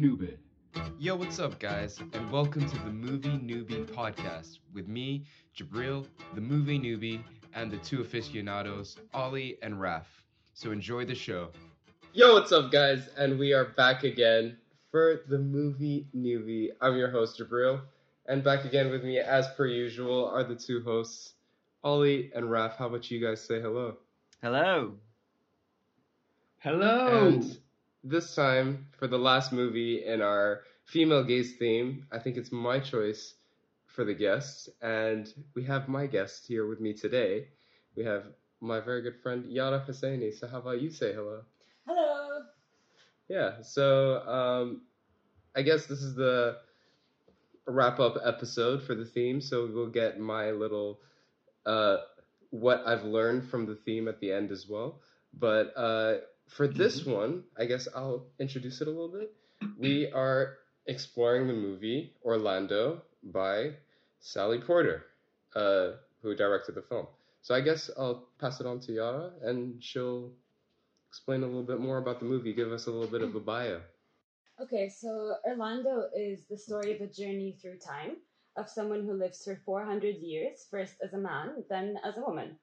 Move it, noob it. Yo, what's up, guys, and welcome to the Movie Newbie podcast with me, Jabril, the movie newbie, and the two aficionados, Ollie and Raf. So enjoy the show. Yo, what's up, guys? And we are back again for the movie newbie. I'm your host, Jabril, and back again with me, as per usual, are the two hosts, Ollie and Raf. How about you guys say hello? Hello. Hello. And this time, for the last movie in our female gaze theme, I think it's my choice for the guests, and we have my guest here with me today. We have my very good friend Yara Husseini. So, how about you say hello? Hello. Yeah, so um, I guess this is the wrap up episode for the theme. So we'll get my little uh, what I've learned from the theme at the end as well. But uh, for this one, I guess I'll introduce it a little bit. We are exploring the movie Orlando by Sally Potter, uh, who directed the film. So I guess I'll pass it on to Yara, and she'll explain a little bit more about the movie, give us a little bit of a bio. Okay, so Orlando is the story of a journey through time of someone who lives for 400 years, first as a man, then as a woman.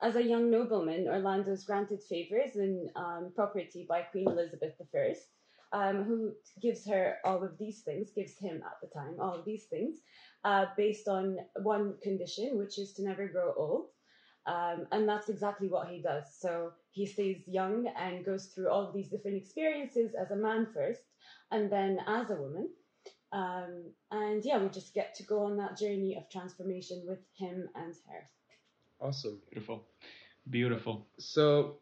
As a young nobleman, Orlando is granted favors and um, property by Queen Elizabeth I, um, who gives her all of these things, gives him at the time all of these things, uh, based on one condition, which is to never grow old. Um, and that's exactly what he does. So he stays young and goes through all of these different experiences as a man first, and then as a woman. Um, and yeah, we just get to go on that journey of transformation with him and her. Awesome. Beautiful. Beautiful. So,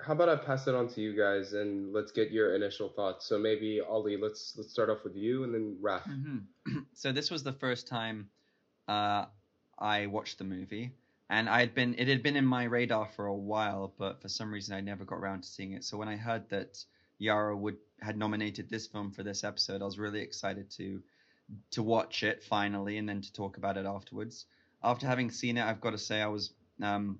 how about I pass it on to you guys, and let's get your initial thoughts. So maybe Ollie, let's let's start off with you, and then Raf. hmm so this was the first time uh, I watched the movie, and I had been it had been in my radar for a while, but for some reason I never got around to seeing it. So when I heard that Yara would had nominated this film for this episode, I was really excited to to watch it finally, and then to talk about it afterwards. After having seen it, I've got to say I was, um,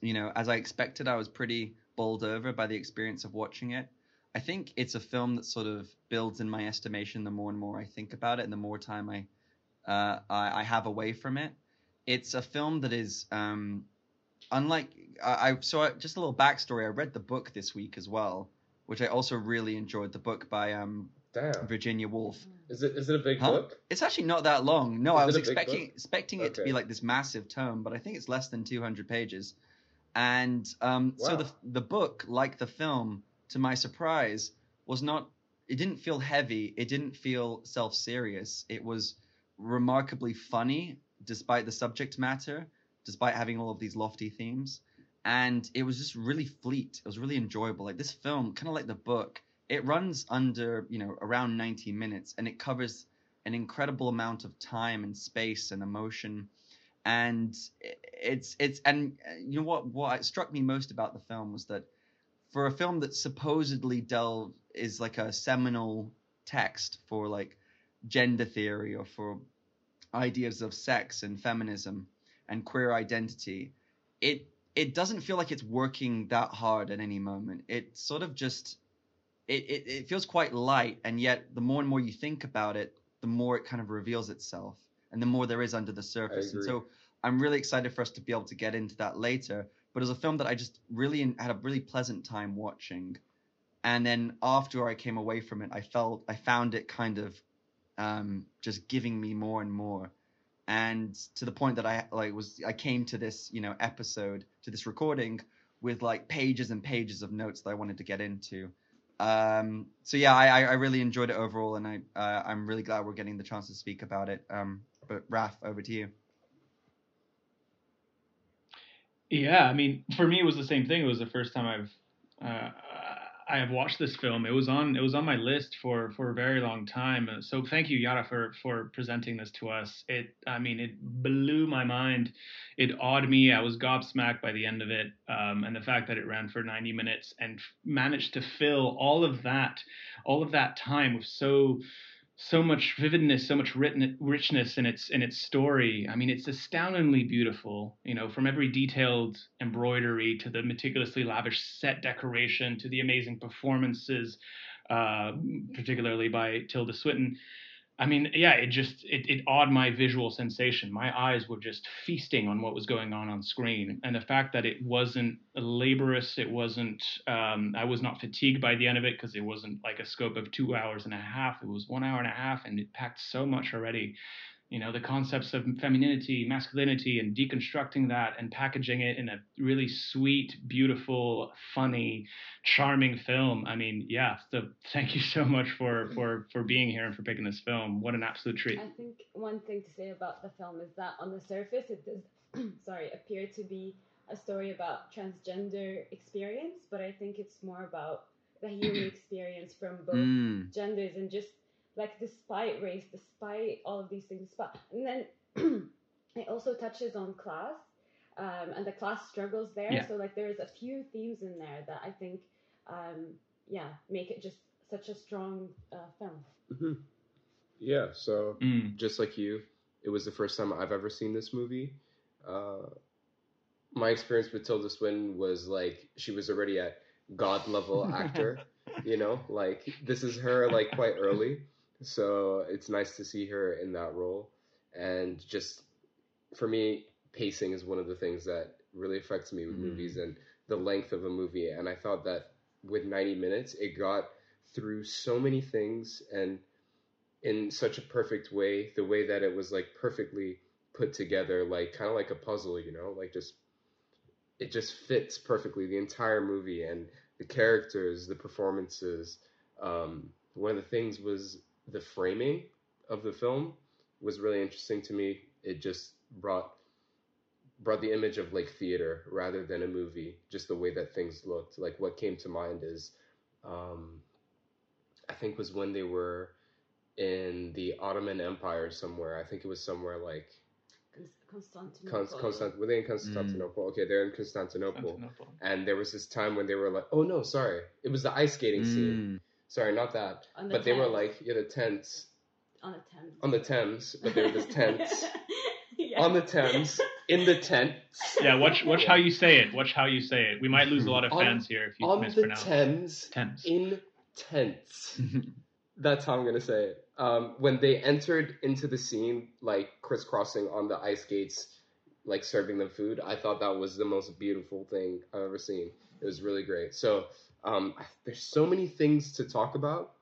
you know, as I expected, I was pretty bowled over by the experience of watching it. I think it's a film that sort of builds in my estimation the more and more I think about it, and the more time I uh, I, I have away from it. It's a film that is um, unlike I, I so just a little backstory. I read the book this week as well, which I also really enjoyed. The book by um, Damn. Virginia Woolf. Is it is it a big Huh? book? It's actually not that long. No, Is I was expecting expecting it to be like this massive tome, but I think it's less than 200 pages. And um, so the the book, like the film, to my surprise, was not. It didn't feel heavy. It didn't feel self serious. It was remarkably funny, despite the subject matter, despite having all of these lofty themes. And it was just really fleet. It was really enjoyable. Like this film, kind of like the book, it runs under you know around 90 minutes, and it covers an incredible amount of time and space and emotion. And it's it's and uh, you know what what struck me most about the film was that for a film that supposedly delve is like a seminal text for like gender theory or for ideas of sex and feminism and queer identity it it doesn't feel like it's working that hard at any moment. It sort of just it, it, it feels quite light and yet the more and more you think about it the more it kind of reveals itself and the more there is under the surface. And so i'm really excited for us to be able to get into that later but it was a film that i just really had a really pleasant time watching. And then after i came away from it i felt i found it kind of um, just giving me more and more. And to the point that i like was i came to this you know episode to this recording with like pages and pages of notes that i wanted to get into um, so yeah, I, I really enjoyed it overall, and I uh, I'm really glad we're getting the chance to speak about it. Um, but Raf, over to you. Yeah, I mean, for me, it was the same thing. It was the first time I've uh, I have watched this film. It was on it was on my list for for a very long time. Uh, So thank you, Yara, for for presenting this to us. It I mean, it blew my mind. It awed me. I was gobsmacked by the end of it, um, and the fact that it ran for 90 minutes and f- managed to fill all of that all of that time with so so much vividness, so much written, richness in its in its story. I mean, it's astoundingly beautiful. You know, from every detailed embroidery to the meticulously lavish set decoration to the amazing performances, uh, particularly by Tilda Swinton. I mean, yeah, it just it, it awed my visual sensation. My eyes were just feasting on what was going on on screen, and the fact that it wasn't laborious, it wasn't. Um, I was not fatigued by the end of it because it wasn't like a scope of two hours and a half. It was one hour and a half, and it packed so much already you know the concepts of femininity masculinity and deconstructing that and packaging it in a really sweet beautiful funny charming film. I mean yeah so thank you so much for for for being here and for picking this film. What an absolute treat. I think one thing to say about the film is that on the surface it does sorry appear to be a story about transgender experience, but I think it's more about the human experience from both Mm. genders and just like despite race, despite all of these things, despite, and then it also touches on class um, and the class struggles there. Yeah. So like there's a few themes in there that I think, um, yeah, make it just such a strong uh, film. Mhm. Yeah, so Mm. just like you, it was the first time I've ever seen this movie. Uh, my experience with Tilda Swinton was like she was already at god level actor. you know, like this is her like quite early, so it's nice to see her in that role. And just for me, pacing is one of the things that really affects me with Mm. movies and the length of a movie. And I thought that with 90 minutes, it got through so many things and in such a perfect way. The way that it was like perfectly put together, like kind of like a puzzle, you know, like just it just fits perfectly the entire movie and the characters, the performances. Um, one of the things was the framing of the film was really interesting to me. It just brought brought the image of like theater rather than a movie. Just the way that things looked. Like what came to mind is, um, I think was when they were in the Ottoman Empire somewhere. I think it was somewhere like Constantinople. Const- Constant. Were they in Constantinople? Okay, they're in Constantinople. Constantinople. And there was this time when they were like, "Oh no, sorry, it was the ice skating scene. Sorry, not that." On the But they were Thames. like, "Yeah, the tents on the Thames. on the Thames." But they were just tents yeah. on the Thames in the tents. Yeah, watch watch how you say it. Watch how you say it. We might lose a lot of On- fans here if you on the Thames Thames. in tents. That's how I'm gonna say it. Um, when they entered into the scene, like crisscrossing on the ice skates, like serving them food, I thought that was the most beautiful thing I've ever seen. It was really great. So um, there's so many things to talk about.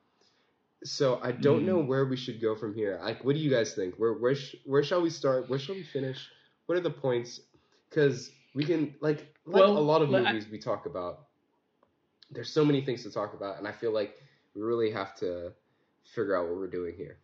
So I don't Mm. know where we should go from here. Like, what do you guys think? Where where sh- where shall we start? Where shall we finish? What are the points? Because we can like like Well, a lot of let- I- movies we talk about. There's so many things to talk about, and I feel like we really have to figure out what we're doing here.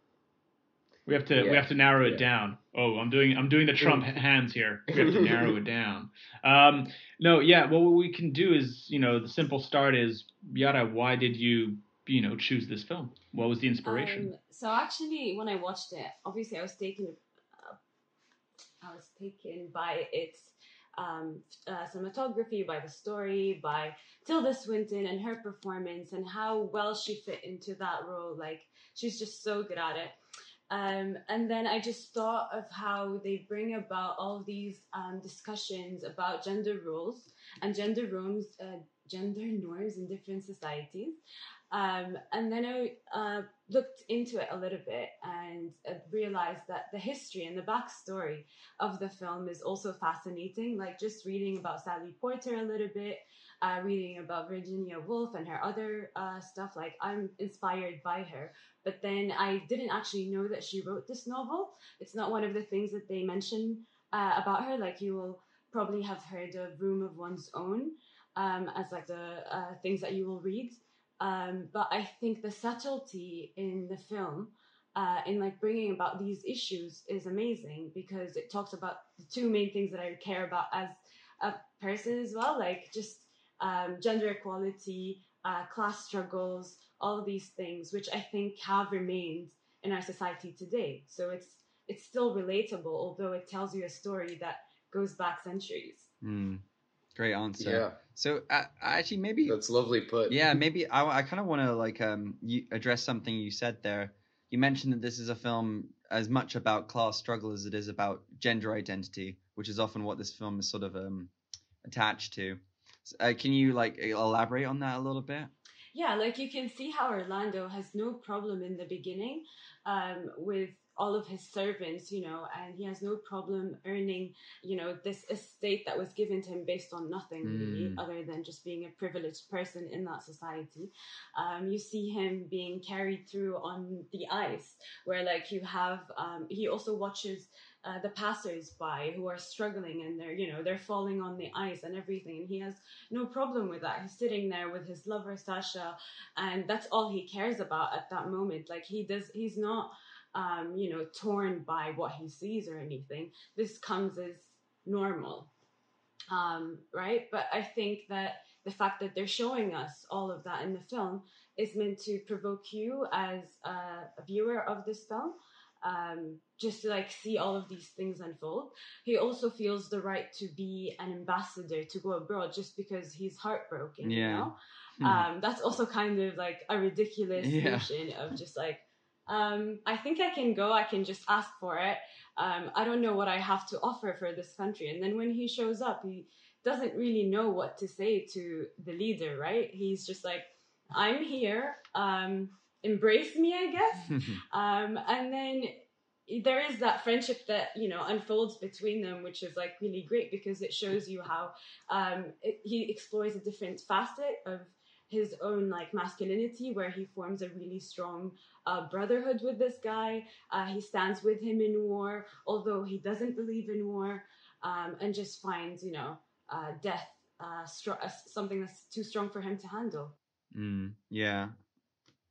We have to we have to narrow it yeah. down. Oh, I'm doing I'm doing the Trump hands here. We have to narrow it down. Um, no, yeah. Well, what we can do is you know the simple start is Yara. Why did you you know choose this film? What was the inspiration? Um, so actually, when I watched it, obviously I was taken, uh, I was taken by its um, uh, cinematography, by the story, by Tilda Swinton and her performance, and how well she fit into that role. Like she's just so good at it. Um, and then I just thought of how they bring about all these um, discussions about gender roles and gender norms, uh, gender norms in different societies. Um, and then I uh, looked into it a little bit and uh, realized that the history and the backstory of the film is also fascinating. Like just reading about Sally Potter a little bit, uh, reading about Virginia Woolf and her other uh, stuff. Like I'm inspired by her. But then I didn't actually know that she wrote this novel. It's not one of the things that they mention uh, about her. Like you will probably have heard of Room of One's Own um, as like the uh, things that you will read. Um, but I think the subtlety in the film, uh, in like bringing about these issues, is amazing because it talks about the two main things that I care about as a person as well, like just um, gender equality, uh, class struggles, all of these things, which I think have remained in our society today. So it's it's still relatable, although it tells you a story that goes back centuries. Mm. Great answer. Yeah, So uh, actually, maybe that's lovely put. yeah, maybe I, I kind of want to like um you address something you said there. you mentioned that this is a film as much about class struggle as it is about gender identity, which is often what this film is sort of um, attached to. Uh, can you like elaborate on that a little bit? Yeah, like you can see how Orlando has no problem in the beginning um, with all of his servants, you know, and he has no problem earning, you know, this estate that was given to him based on nothing really, Mm. other than just being a privileged person in that society. Um, you see him being carried through on the ice, where like you have, um, he also watches uh, the passers-by who are struggling and they're, you know, they're falling on the ice and everything, and he has no problem with that. He's sitting there with his lover Sasha, and that's all he cares about at that moment. Like he does, he's not um, you know, torn by what he sees or anything. This comes as normal, um, right? But I think that the fact that they're showing us all of that in the film is meant to provoke you as a, a viewer of this film. Um, just to like see all of these things unfold. He also feels the right to be an ambassador to go abroad just because he's heartbroken. You Yeah. know, Hmm. um, that's also kind of like a ridiculous Yeah. notion of just like um, I think I can go. I can just ask for it. Um, I don't know what I have to offer for this country. And then when he shows up, he doesn't really know what to say to the leader, right? He's just like, I'm here. Um, embrace me, I guess. Um, and then there is that friendship that you know unfolds between them, which is like really great because it shows you how um, it, he explores a different facet of his own like masculinity, where he forms a really strong uh, brotherhood with this guy. Uh, he stands with him in war, although he doesn't believe in war, um, and just finds you know uh, death uh, str- uh, something that's too strong for him to handle. Mm, yeah.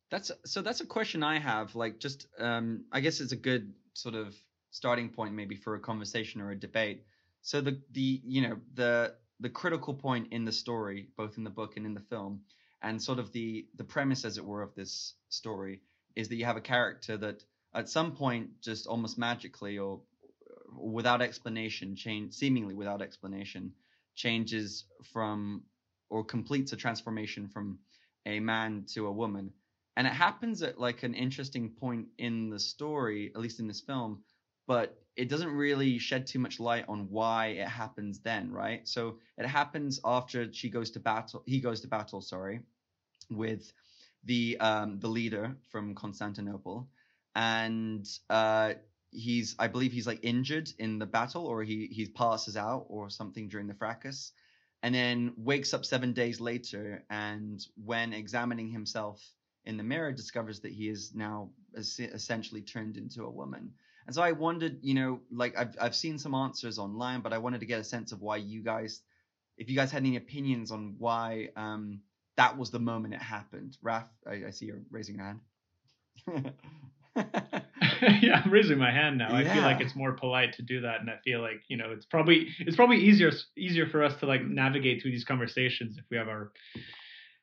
That's so that's a question I have. Like just um I guess it's a good sort of starting point maybe for a conversation or a debate. So the the you know the the critical point in the story, both in the book and in the film, and sort of the the premise as it were of this story is that you have a character that at some point just almost magically or without explanation change seemingly without explanation changes from or completes a transformation from a man to a woman. And it happens at like an interesting point in the story at least in this film but it doesn't really shed too much light on why it happens then right? So it happens after she goes to battle he goes to battle sorry with the um the leader from constantinople. And uh he's i believe he's like injured in the battle or he he passes out or something during the fracas. And then wakes up seven days later and when examining himself in the mirror discovers that he is now es- essentially turned into a woman and so i wondered you know like I've, I've seen some answers online but i wanted to get a sense of why you guys if you guys had any opinions on why um that was the moment it happened raf i, I see you're raising your hand yeah, I'm raising my hand now. I feel like it's more polite to do that, and I feel like you know it's probably it's probably easier easier for us to like navigate through these conversations if we have our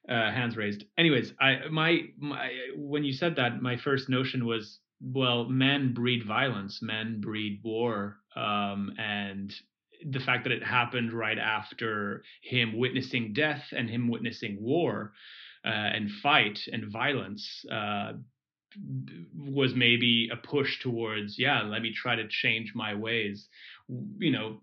uh, hands raised. Anyways, I my my when you said that, my first notion was well, men breed violence, men breed war, um, and the fact that it happened right after him witnessing death and him witnessing war uh, and fight and violence. Uh, was maybe a push towards yeah let me try to change my ways you know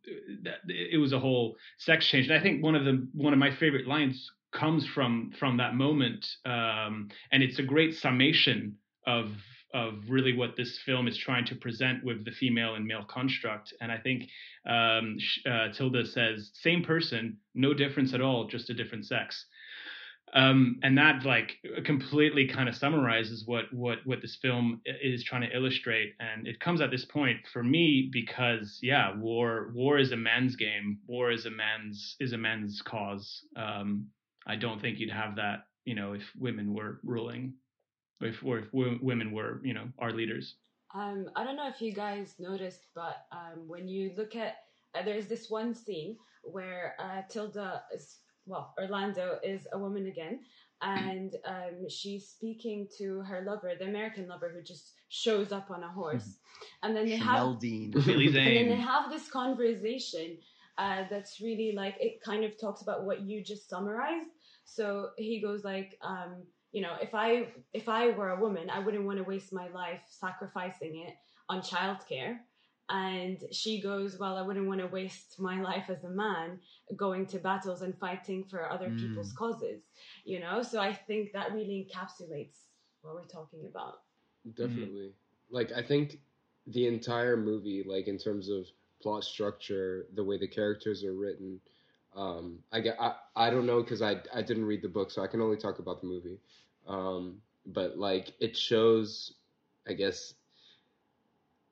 it was a whole sex change and i think one of the one of my favorite lines comes from from that moment um and it's a great summation of of really what this film is trying to present with the female and male construct. And i think um uh, tilda says same person no difference at all just a different sex. Um, and that like completely kind of summarizes what what what this film is trying to illustrate. And it comes at this point for me because yeah war war is a man's game. War is a man's is a man's cause. Um, i don't think you'd have that you know if women were ruling if or if women were you know our leaders Um, I don't know if you guys noticed, but um, when you look at, uh, there's this one scene where uh, Tilda is, well, Orlando is a woman again, and um, she's speaking to her lover, the American lover, who just shows up on a horse, and then they Chanel have, Dean. Billy and then they have this conversation uh, that's really like it kind of talks about what you just summarized. So he goes like, um, you know, if I if I were a woman, I wouldn't want to waste my life sacrificing it on childcare. And she goes, well, I wouldn't want to waste my life as a man going to battles and fighting for other Mm. people's causes, you know. So I think that really encapsulates what we're talking about. Definitely. Like I think the entire movie, like in terms of plot structure, the way the characters are written, um, I get I, I don't know because I I didn't read the book, so I can only talk about the movie. Um, but like it shows, I guess,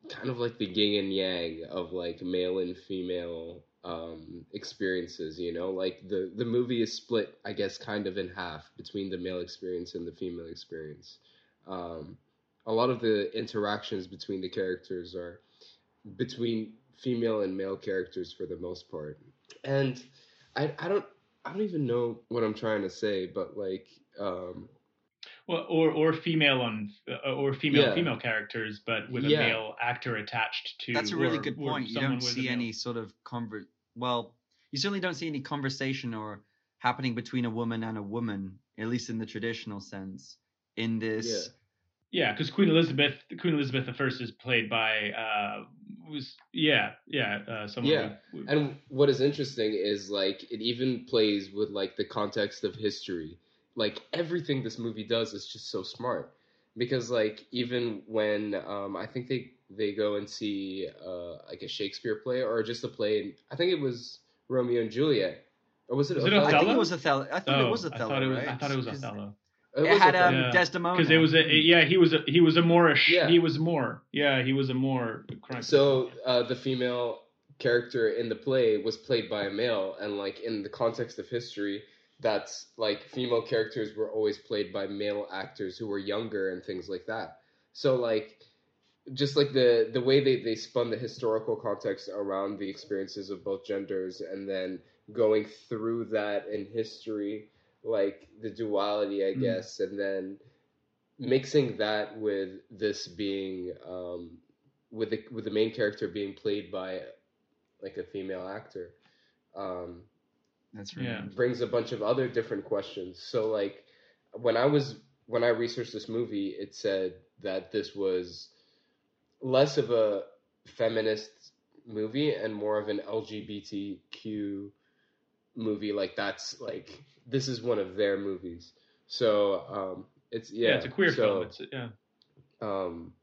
kind of like the yin and yang of like male and female um experiences you know? Like the the movie is split i guess kind of in half between the male experience and the female experience. Um a lot of the interactions between the characters are between female and male characters for the most part. And i i don't i don't even know what i'm trying to say but like um Well, or or female on uh, or female Yeah. female characters, but with a male actor attached to. That's a really or- good point. You don't see any sort of convert. Well, you certainly don't see any conversation or happening between a woman and a woman, at least in the traditional sense. In this, Yeah, because Queen Elizabeth, Queen Elizabeth I is played by uh was yeah yeah uh, someone. Yeah, with- with- And what is interesting is like it even plays with like the context of history. Like everything this movie does is just so smart. Because like even when um I think they they go and see uh like a Shakespeare play or just a play I think it was Romeo and Juliet. Or was it Was it I think it was Othello. I thought it Oh, was I Othello. thought it was. right? I thought it was Othello. It It was had Othello. um, Yeah. Desdemona. Because it was a yeah he was a he was a Moorish Yeah. he was Moor yeah he was a Moor crime So uh, the female character in the play was played by a male, and like in the context of history, that's like female characters were always played by male actors who were younger and things like that. So like, just like the the way they they spun the historical context around the experiences of both genders, and then going through that in history, like the duality, I Mm. guess, and then mixing that with this being um, with the with the main character being played by like a female actor um, That's right. Yeah. brings a bunch of other different questions. So like when I was when I researched this movie, it said that this was less of a feminist movie and more of an LGBTQ movie. Like that's like this is one of their movies. So um, it's yeah, yeah, it's a queer so, film it's yeah um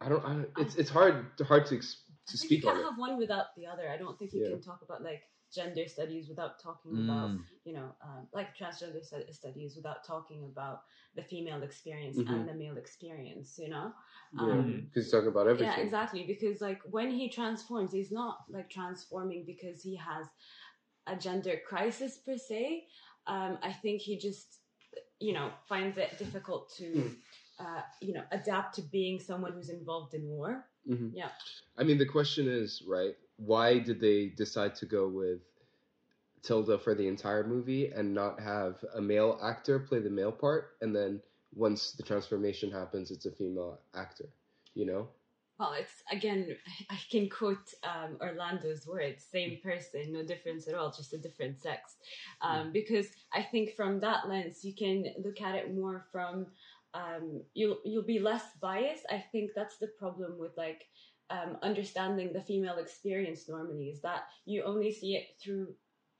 i don't, I don't it's it's hard hard to ex- I to speak you can't it have one without the other. I don't think you Yeah. can talk about like gender studies without talking about Mm. you know um, like transgender stu- studies without talking about the female experience Mhm. and the male experience. You know. yeah Um, because you talk about everything Yeah, exactly. Because like when he transforms, he's not like transforming because he has a gender crisis per se. Um, I think he just, you know, finds it difficult to, Hmm. Uh, you know, adapt to being someone who's involved in war. Mhm. Yeah. i mean the question is right why did they decide to go with tilda for the entire movie and not have a male actor play the male part and then once the transformation happens it's a female actor you know Well, it's again, I can quote um, Orlando's words: "Same person, no difference at all, just a different sex." Um, because I think from that lens, you can look at it more from um, you'll you'll be less biased. I think that's the problem with like um, understanding the female experience normally is that you only see it through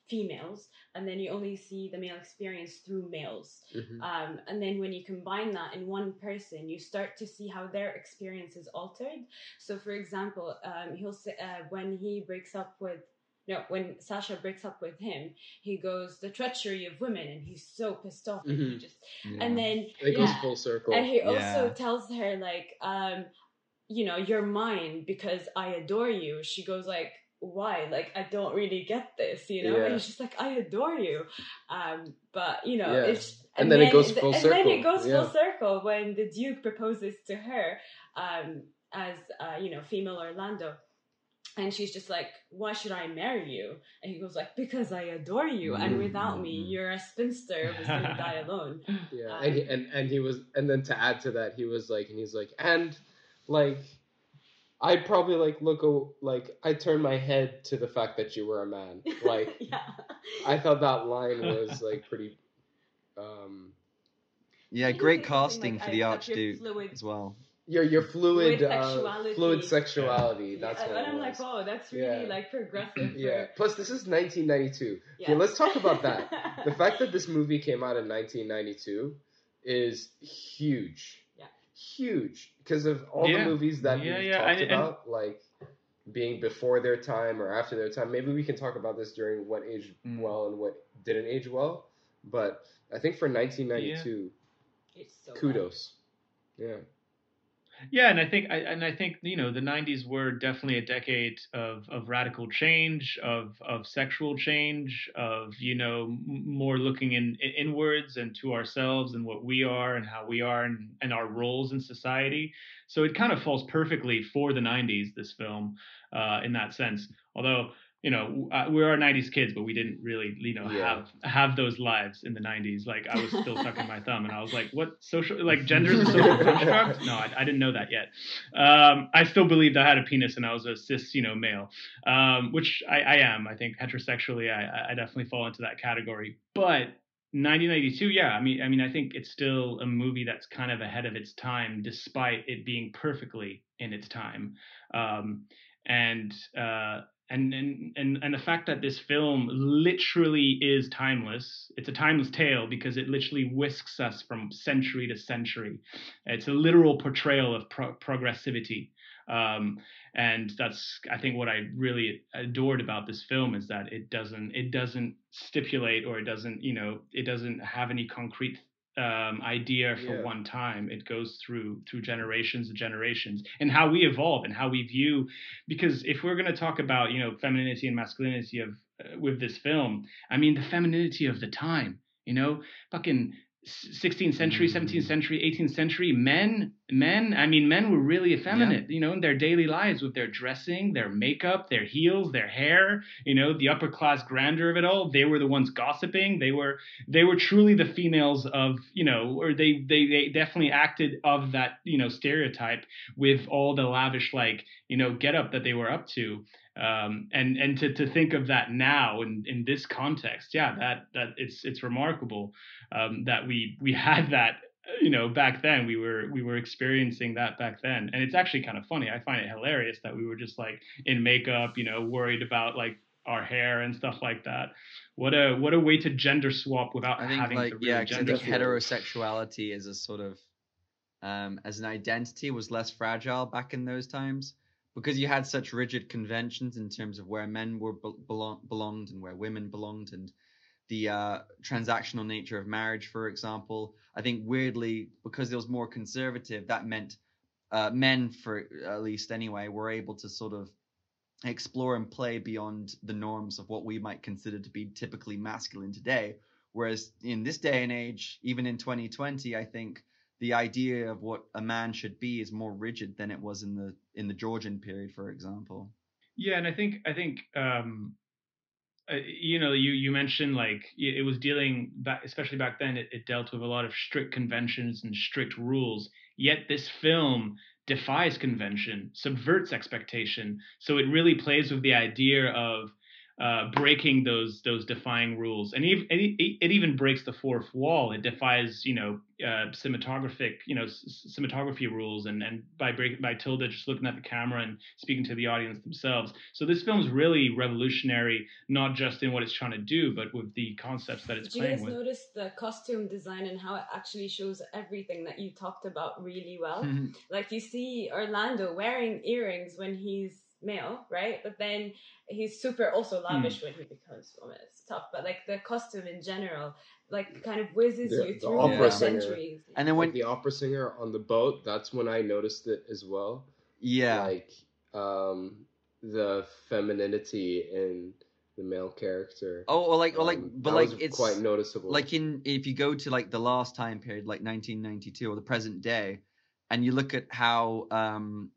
females, and then you only see the male experience through males. Mhm. Um, and then when you combine that in one person, you start to see how their experience is altered. So, for example, um, he'll say uh, when he breaks up with no, when Sasha breaks up with him, he goes the treachery of women, and he's so pissed off. And, he Mhm. just, Yeah. and then it goes yeah. full circle and he also tells her like, um, you know, you're mine because I adore you. She goes like, why? Like I don't really get this, you know. Yeah. And he's just like, I adore you, um, but you know, Yeah. it's And then it goes full and then it circle, goes yeah. full circle when the Duke proposes to her um, as uh, you know female Orlando. And she's just like, "Why should I marry you?" And he goes like, "Because I adore you, and without me, you're a spinster who's gonna die alone." Yeah, Um, and, he, and and he was, and then to add to that, he was like, and he's like, and like, I'd probably like look, like, I turn my head to the fact that you were a man. Like, yeah, I thought that line was like pretty, um, Yeah, great casting like for I the Archduke fluid- as well. Your your fluid Fluid uh, sexuality. fluid sexuality. That's Yeah, what and I'm was. like, oh, that's really Yeah. like progressive. yeah. Plus, this is 1992. Okay, Yeah. let's talk about that. the fact that this movie came out in 1992 is huge. Yeah. Huge because of all Yeah. the movies that Yeah, we've yeah, talked and- and- about, like being before their time or after their time. Maybe we can talk about this during what aged Mm. well and what didn't age well. But I think for 1992, It's so bad. kudos. Yeah. Yeah, and I think I and I think you know the '90s were definitely a decade of of radical change, of of sexual change, of you know more looking in, in inwards and to ourselves and what we are and how we are and, and our roles in society. So it kind of falls perfectly for the '90s. This film, uh, in that sense, although. You know, uh, we are '90s kids, but we didn't really, you know, Yeah. have have those lives in the '90s. Like I was still sucking my thumb, and I was like, "What social like gender is a social construct?" No, I, I didn't know that yet. Um, I still believed I had a penis and I was a cis, you know, male, um, which I, I am. I think heterosexually, I, I definitely fall into that category. But 1992, yeah, I mean, I mean, I think it's still a movie that's kind of ahead of its time, despite it being perfectly in its time. Um, and uh, and and and and the fact that this film literally is timeless it's a timeless tale because it literally whisks us from century to century. It's a literal portrayal of pro- progressivity. Um, and that's i think what i really adored about this film is that it doesn't it doesn't stipulate or it doesn't you know it doesn't have any concrete um, idea for Yeah. one time it goes through through generations and generations and how we evolve and how we view because if we're going to talk about you know femininity and masculinity of uh, with this film i mean the femininity of the time you know fucking 16th century 17th mm. century 18th century men men i mean men were really effeminate you know in their daily lives with their dressing their makeup their heels their hair you know the upper class grandeur of it all. They were the ones gossiping. They were they were truly the females of you know or they they, they definitely acted of that you know stereotype with all the lavish like you know get up that they were up to um, and and to, to think of that now in, in this context yeah that that it's it's remarkable um, that we we had that you know back then. We were we were experiencing that back then. And it's actually kind of funny. I find it hilarious that we were just like in makeup you know worried about like our hair and stuff like that. What a what a way to gender swap without I think having like to really yeah, I think heterosexuality as a sort of um, as an identity was less fragile back in those times because you had such rigid conventions in terms of where men were be- belong- belonged and where women belonged and the uh, transactional nature of marriage, for example. I think weirdly because it was more conservative, that meant uh, men, for at least anyway, were able to sort of explore and play beyond the norms of what we might consider to be typically masculine today. Whereas in this day and age, even in 2020, I think the idea of what a man should be is more rigid than it was in the in the Georgian period, for example. Yeah, and I think I think um, uh, you know you you mentioned like it was dealing back, especially back then. It, it dealt with a lot of strict conventions and strict rules. Yet this film defies convention, subverts expectation. So it really plays with the idea of uh, breaking those those defying rules, and even, it, it even breaks the fourth wall. It defies you know uh, cinematographic you know c- cinematography rules, and and by break by Tilda just looking at the camera and speaking to the audience themselves. So this film's really revolutionary, not just in what it's trying to do, but with the concepts that it's Did you guys with. notice the costume design and how it actually shows everything that you talked about really well? like you see Orlando wearing earrings when he's male, right? But then he's super also lavish when he becomes woman. It's tough, but like the costume in general, like kind of whizzes The- you the through opera the centuries. and then Like when the opera singer on the boat, that's when I noticed it as well. yeah, Like um, the femininity in the male character. oh, or like or like, Um, but like it's quite noticeable. like in if you go to like the last time period like 1992 or the present day and you look at how um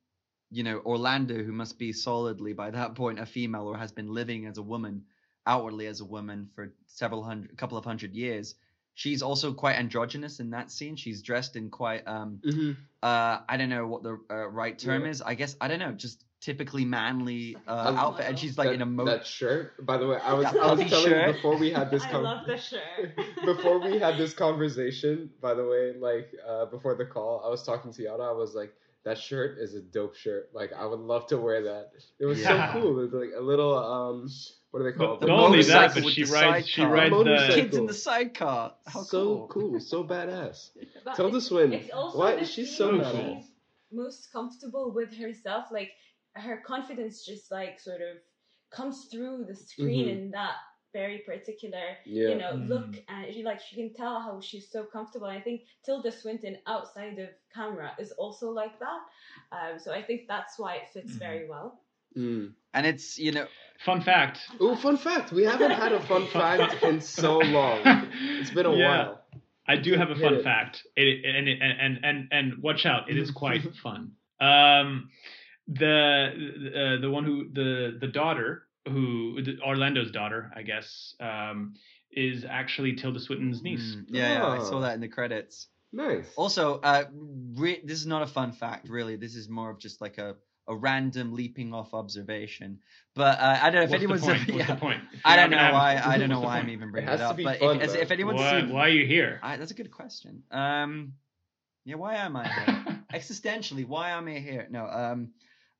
you know orlando who must be solidly by that point a female or has been living as a woman outwardly as a woman for several hundred a couple of hundred years she's also quite androgynous in that scene she's dressed in quite um Mhm. uh i don't know what the uh, right term Yeah. is i guess i don't know just typically manly uh, outfit, and she's like that, in a mo. that shirt. By the way, I was That I was telling shirt. you before we had this I love the shirt. before we had this conversation. By the way, like uh, before the call, I was talking to Yara. I was like, that shirt is a dope shirt. Like I would love to wear that. It was Yeah. so cool. It was like a little um, what are they called? But The not only that, motorcycle but with she the rides. She sidecar. rides Motorcycle. the. Kids in the sidecar. How so cool. cool, so badass. But Tilda it's- Swinton. Why the she's so where badass. most comfortable with herself. Like her confidence just like sort of comes through the screen Mhm. in that very particular Yeah. you know Mhm. look and she like she can tell how she's so comfortable i think tilda swinton outside of camera is also like that um, so i think that's why it fits Mhm. very well Mm. And it's you know Fun fact. oh fun fact. We haven't had a fun fact in so long. It's been a Yeah. while. I do have a fun it. fact, it, and, and and and and watch out, it is quite fun. Um, the uh, the one who the the daughter who the, Orlando's daughter, I guess, um, is actually Tilda Swinton's niece. mm, yeah, yeah, I Oh. saw that in the credits. Nice. Also, uh, re- this is not a fun fact, really. This is more of just like a, a random leaping off observation. But uh, I don't know if What's the anyone's. point? What's yeah, the point? I don't know why. have- I don't know why I'm even bringing has it to up. be But fun, if, as- if anyone's Why, seen, why are you here? I, that's a good question. Um, yeah, why am I here? Existentially, why am I here? No. Um,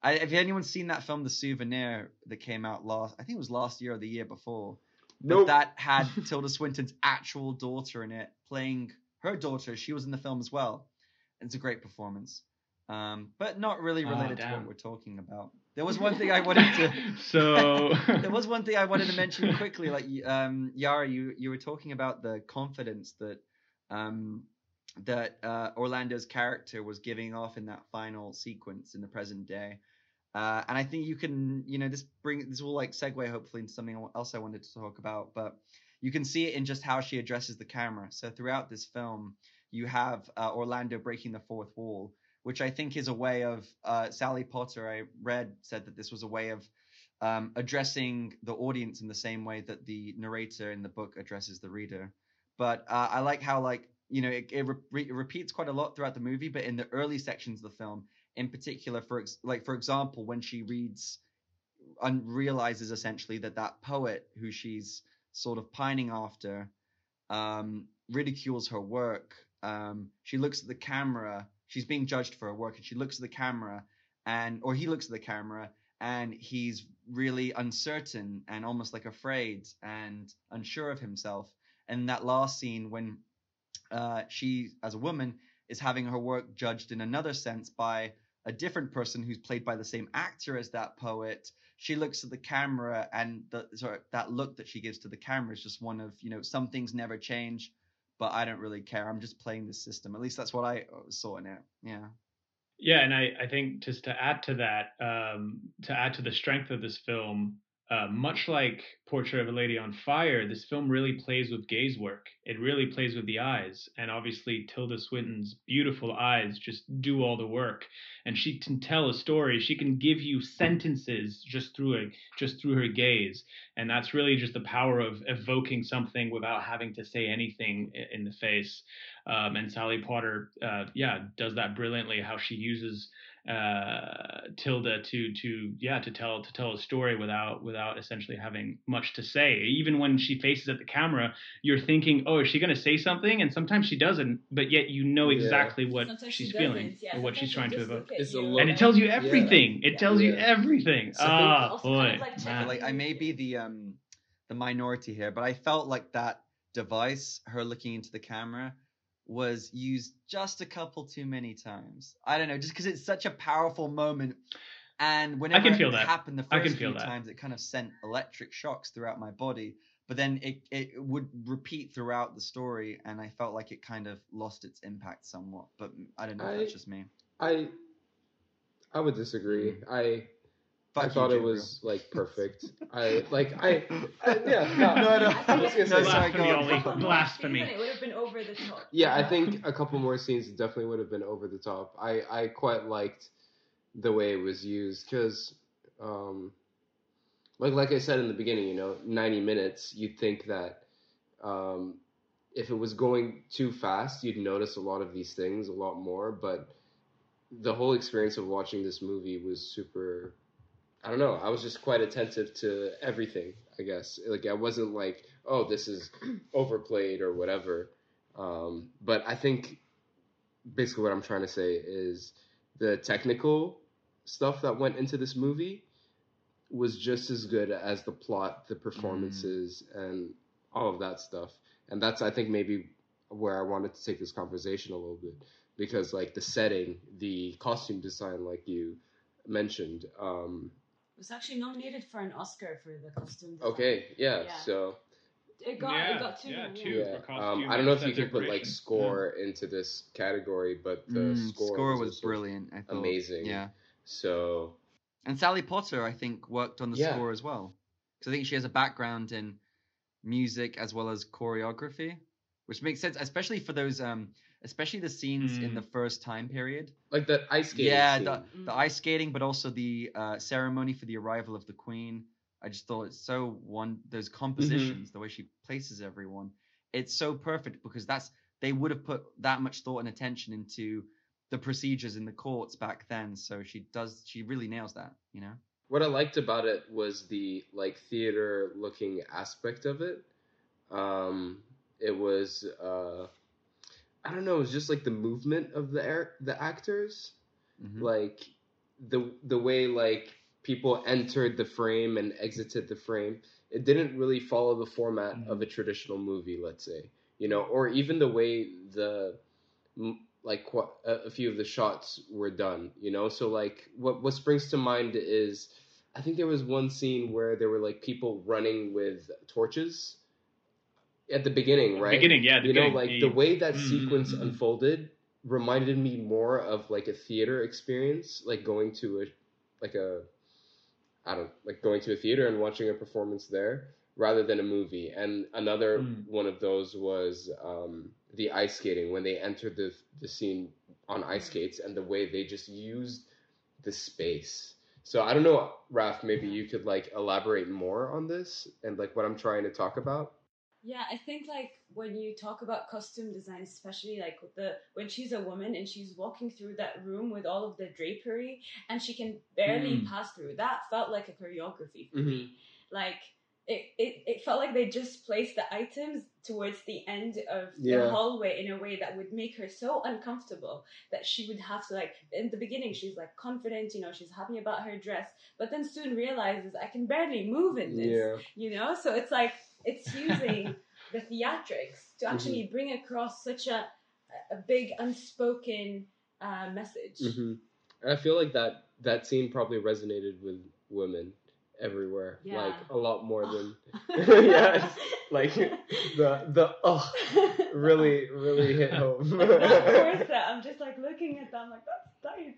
I, if anyone's seen that film, The Souvenir, that came out last, I think it was last year or the year before. But Nope. that had Tilda Swinton's actual daughter in it, playing her daughter. She was in the film as well. It's a great performance. Um, but not really Oh, related to what we're talking about. There was one thing I wanted to. so there was one thing I wanted to mention quickly. Like, um, Yara, you you were talking about the confidence that um, that uh, Orlando's character was giving off in that final sequence in the present day. Uh, and I think you can, you know, this bring this will like segue hopefully into something else I wanted to talk about, but you can see it in just how she addresses the camera. So throughout this film, you have uh, Orlando breaking the fourth wall, which I think is a way of uh, Sally Potter. I read said that this was a way of um, addressing the audience in the same way that the narrator in the book addresses the reader. But uh, I like how like you know it, it, re- it repeats quite a lot throughout the movie, but in the early sections of the film, in particular, for ex- like for example, when she reads and realizes essentially that that poet who she's sort of pining after um, ridicules her work. Um, she looks at the camera. She's being judged for her work, and she looks at the camera, and or he looks at the camera, and he's really uncertain and almost like afraid and unsure of himself. And that last scene when uh, she, as a woman, is having her work judged in another sense by a different person who's played by the same actor as that poet. She looks at the camera, and the sorry, that look that she gives to the camera is just one of you know some things never change, but I don't really care. I'm just playing the system. At least that's what I saw in it. Yeah. Yeah, and I, I think just to add to that, um, to add to the strength of this film, uh, much like Portrait of a Lady on Fire, this film really plays with gaze work. It really plays with the eyes, and obviously Tilda Swinton's beautiful eyes just do all the work. And she can tell a story. She can give you sentences just through a just through her gaze, and that's really just the power of evoking something without having to say anything in the face. Um, and Sally Potter, uh, yeah, does that brilliantly. How she uses uh, Tilda to to yeah to tell to tell a story without without essentially having much to say. Even when she faces at the camera, you're thinking, oh, is she going to say something? And sometimes she doesn't, but yet you know Yeah. exactly what Sometimes she's she feeling yeah, or what sometimes she's trying to evoke. It's a you look. And it tells you and- everything. It Yeah. tells you Yeah. everything. So I think- Ah, Also kind boy. of like I like I may be the um the minority here, but I felt like that device, her looking into the camera, was used just a couple too many times. I don't know, just because it's such a powerful moment, and whenever can feel it that. happened the first few that. times, it kind of sent electric shocks throughout my body. But then it it would repeat throughout the story, and I felt like it kind of lost its impact somewhat. But I don't know if that's just me. I I would disagree. Mm. I I Fuck you, thought it Gabriel. was like perfect. I like I, I yeah no No, no. I was gonna say No, sorry, Blasphemy, go. Ollie. Blasphemy. It would have been over the top. Yeah, I think a couple more scenes definitely would have been over the top. I, I quite liked the way it was used because, um, like like I said in the beginning, you know, ninety minutes. You'd think that um, if it was going too fast, you'd notice a lot of these things a lot more. But the whole experience of watching this movie was super I don't know. I was just quite attentive to everything. I guess like I wasn't like, oh, this is overplayed or whatever. Um, but I think basically what I'm trying to say is the technical stuff that went into this movie was just as good as the plot, the performances, and all of that stuff. And that's I think maybe where I wanted to take this conversation a little bit because like the setting, the costume design, like you mentioned. Um, was actually nominated for an Oscar for the costume. Design. okay, yeah, Yeah. so It got Yeah, it got two. yeah, yeah. two. yeah, um, I don't know if you can put like decoration. score into this category, but the Mm, score, was, also- brilliant. I thought. amazing. Yeah, So and Sally Potter, I think, worked on the Yeah. score as well. Because I think she has a background in music as well as choreography, which makes sense, especially for those, um, especially the scenes in Mm. the first time period. like the ice skating. yeah, scene. the, Mm. the ice skating, but also the uh, ceremony for the arrival of the queen. I just thought it's so one those compositions, the way she places everyone, it's so perfect because that's they would have put that much thought and attention into the procedures in the courts back then. So she does, she really nails that, you know. what I liked about it was the like theater looking aspect of it. Um, it was uh, I don't know, it was just like the movement of the air, the actors, Mhm. like the the way like people entered the frame and exited the frame. It didn't really follow the format of a traditional movie, let's say, you know, or even the way the like a few of the shots were done, you know. So like what what springs to mind is I think there was one scene where there were like people running with torches at the beginning, right? Beginning, yeah. The you know, like the way that Mm, sequence mm, mm. unfolded reminded me more of like a theater experience, like going to a like a I don't like going to a theater and watching a performance there rather than a movie. And another Mm. one of those was um, the ice skating when they entered the the scene on ice skates and the way they just used the space. So I don't know, Raf. Maybe you could like elaborate more on this and like what I'm trying to talk about. Yeah, I think like when you talk about costume design, especially like with the when she's a woman and she's walking through that room with all of the drapery and she can barely Mm. pass through, that felt like a choreography for Mhm. me. Like it, it, it felt like they just placed the items towards the end of Yeah. the hallway in a way that would make her so uncomfortable that she would have to like in the beginning she's like confident, you know, she's happy about her dress, but then soon realizes I can barely move in this Yeah. you know so it's like it's using the theatrics to actually bring across such a a big unspoken uh, message. Hmm And I feel like that that scene probably resonated with women everywhere, Yeah. like a lot more than yeah, like the the oh really really hit home. Like that i'm just like looking at them like that's tight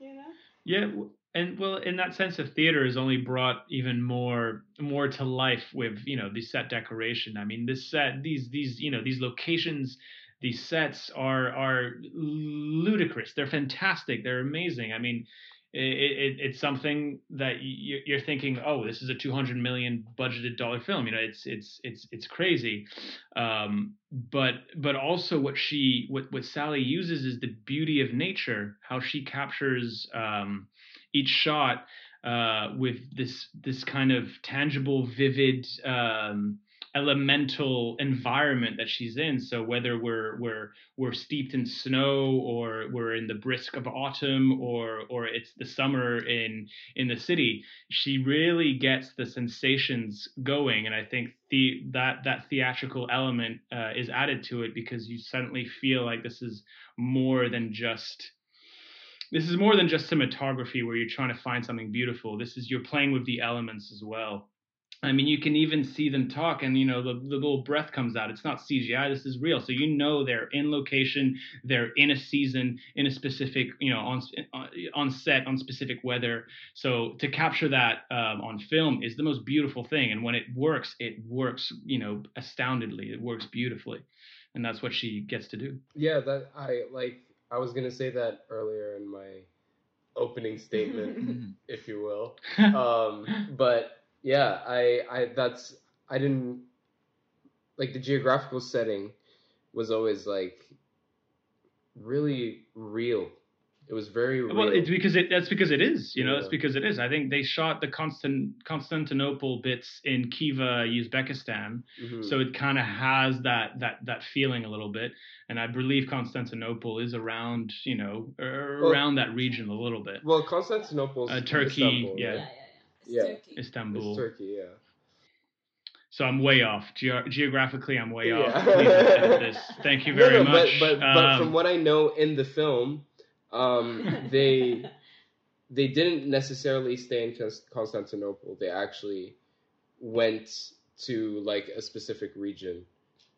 you know? Yeah, w- and well, in that sense, of theater has only brought even more more to life with you know the set decoration. I mean, this set, these these you know these locations, these sets are are ludicrous. They're fantastic. They're amazing. I mean. It, it, it's something that you, you're thinking, oh, this is a 200 million budgeted dollar film. You know, it's it's it's it's crazy, um, but but also what she what what Sally uses is the beauty of nature, how she captures um, each shot uh, with this this kind of tangible, vivid, um, elemental environment that she's in. So whether we're we're we're steeped in snow, or we're in the brisk of autumn, or or it's the summer in in the city, she really gets the sensations going, and I think the that that theatrical element uh, is added to it because you suddenly feel like this is more than just this is more than just cinematography where you're trying to find something beautiful. This is you're playing with the elements as well. I mean, you can even see them talk, and you know the, the little breath comes out. It's not CGI. This is real. So you know they're in location. They're in a season, in a specific, you know, on on set, on specific weather. So to capture that um, on film is the most beautiful thing. And when it works, it works, you know, astoundingly. It works beautifully, and that's what she gets to do. yeah, that I like. I was gonna say that earlier in my opening statement, if you will. Um, but yeah, I I that's I didn't like the geographical setting was always like really real It was very real. Well, it's because it that's because it is, you know, Yeah. it's because it is. I think they shot the Constant Constantinople bits in Khiva, Uzbekistan, Mhm. so it kind of has that that that feeling a little bit. And I believe Constantinople is around, you know, er, Well- around that region a little bit. well, Constantinople, Uh, Turkey, yeah. Yeah, yeah, yeah. It's Yeah. Turkey. Istanbul. It's Turkey, yeah. So I'm way off. Ge- geographically, I'm way off. Yeah. Please this. Thank you very no, no, much. But but, but Um, from what I know in the film, um, they they didn't necessarily stay in Constantinople. They actually went to like a specific region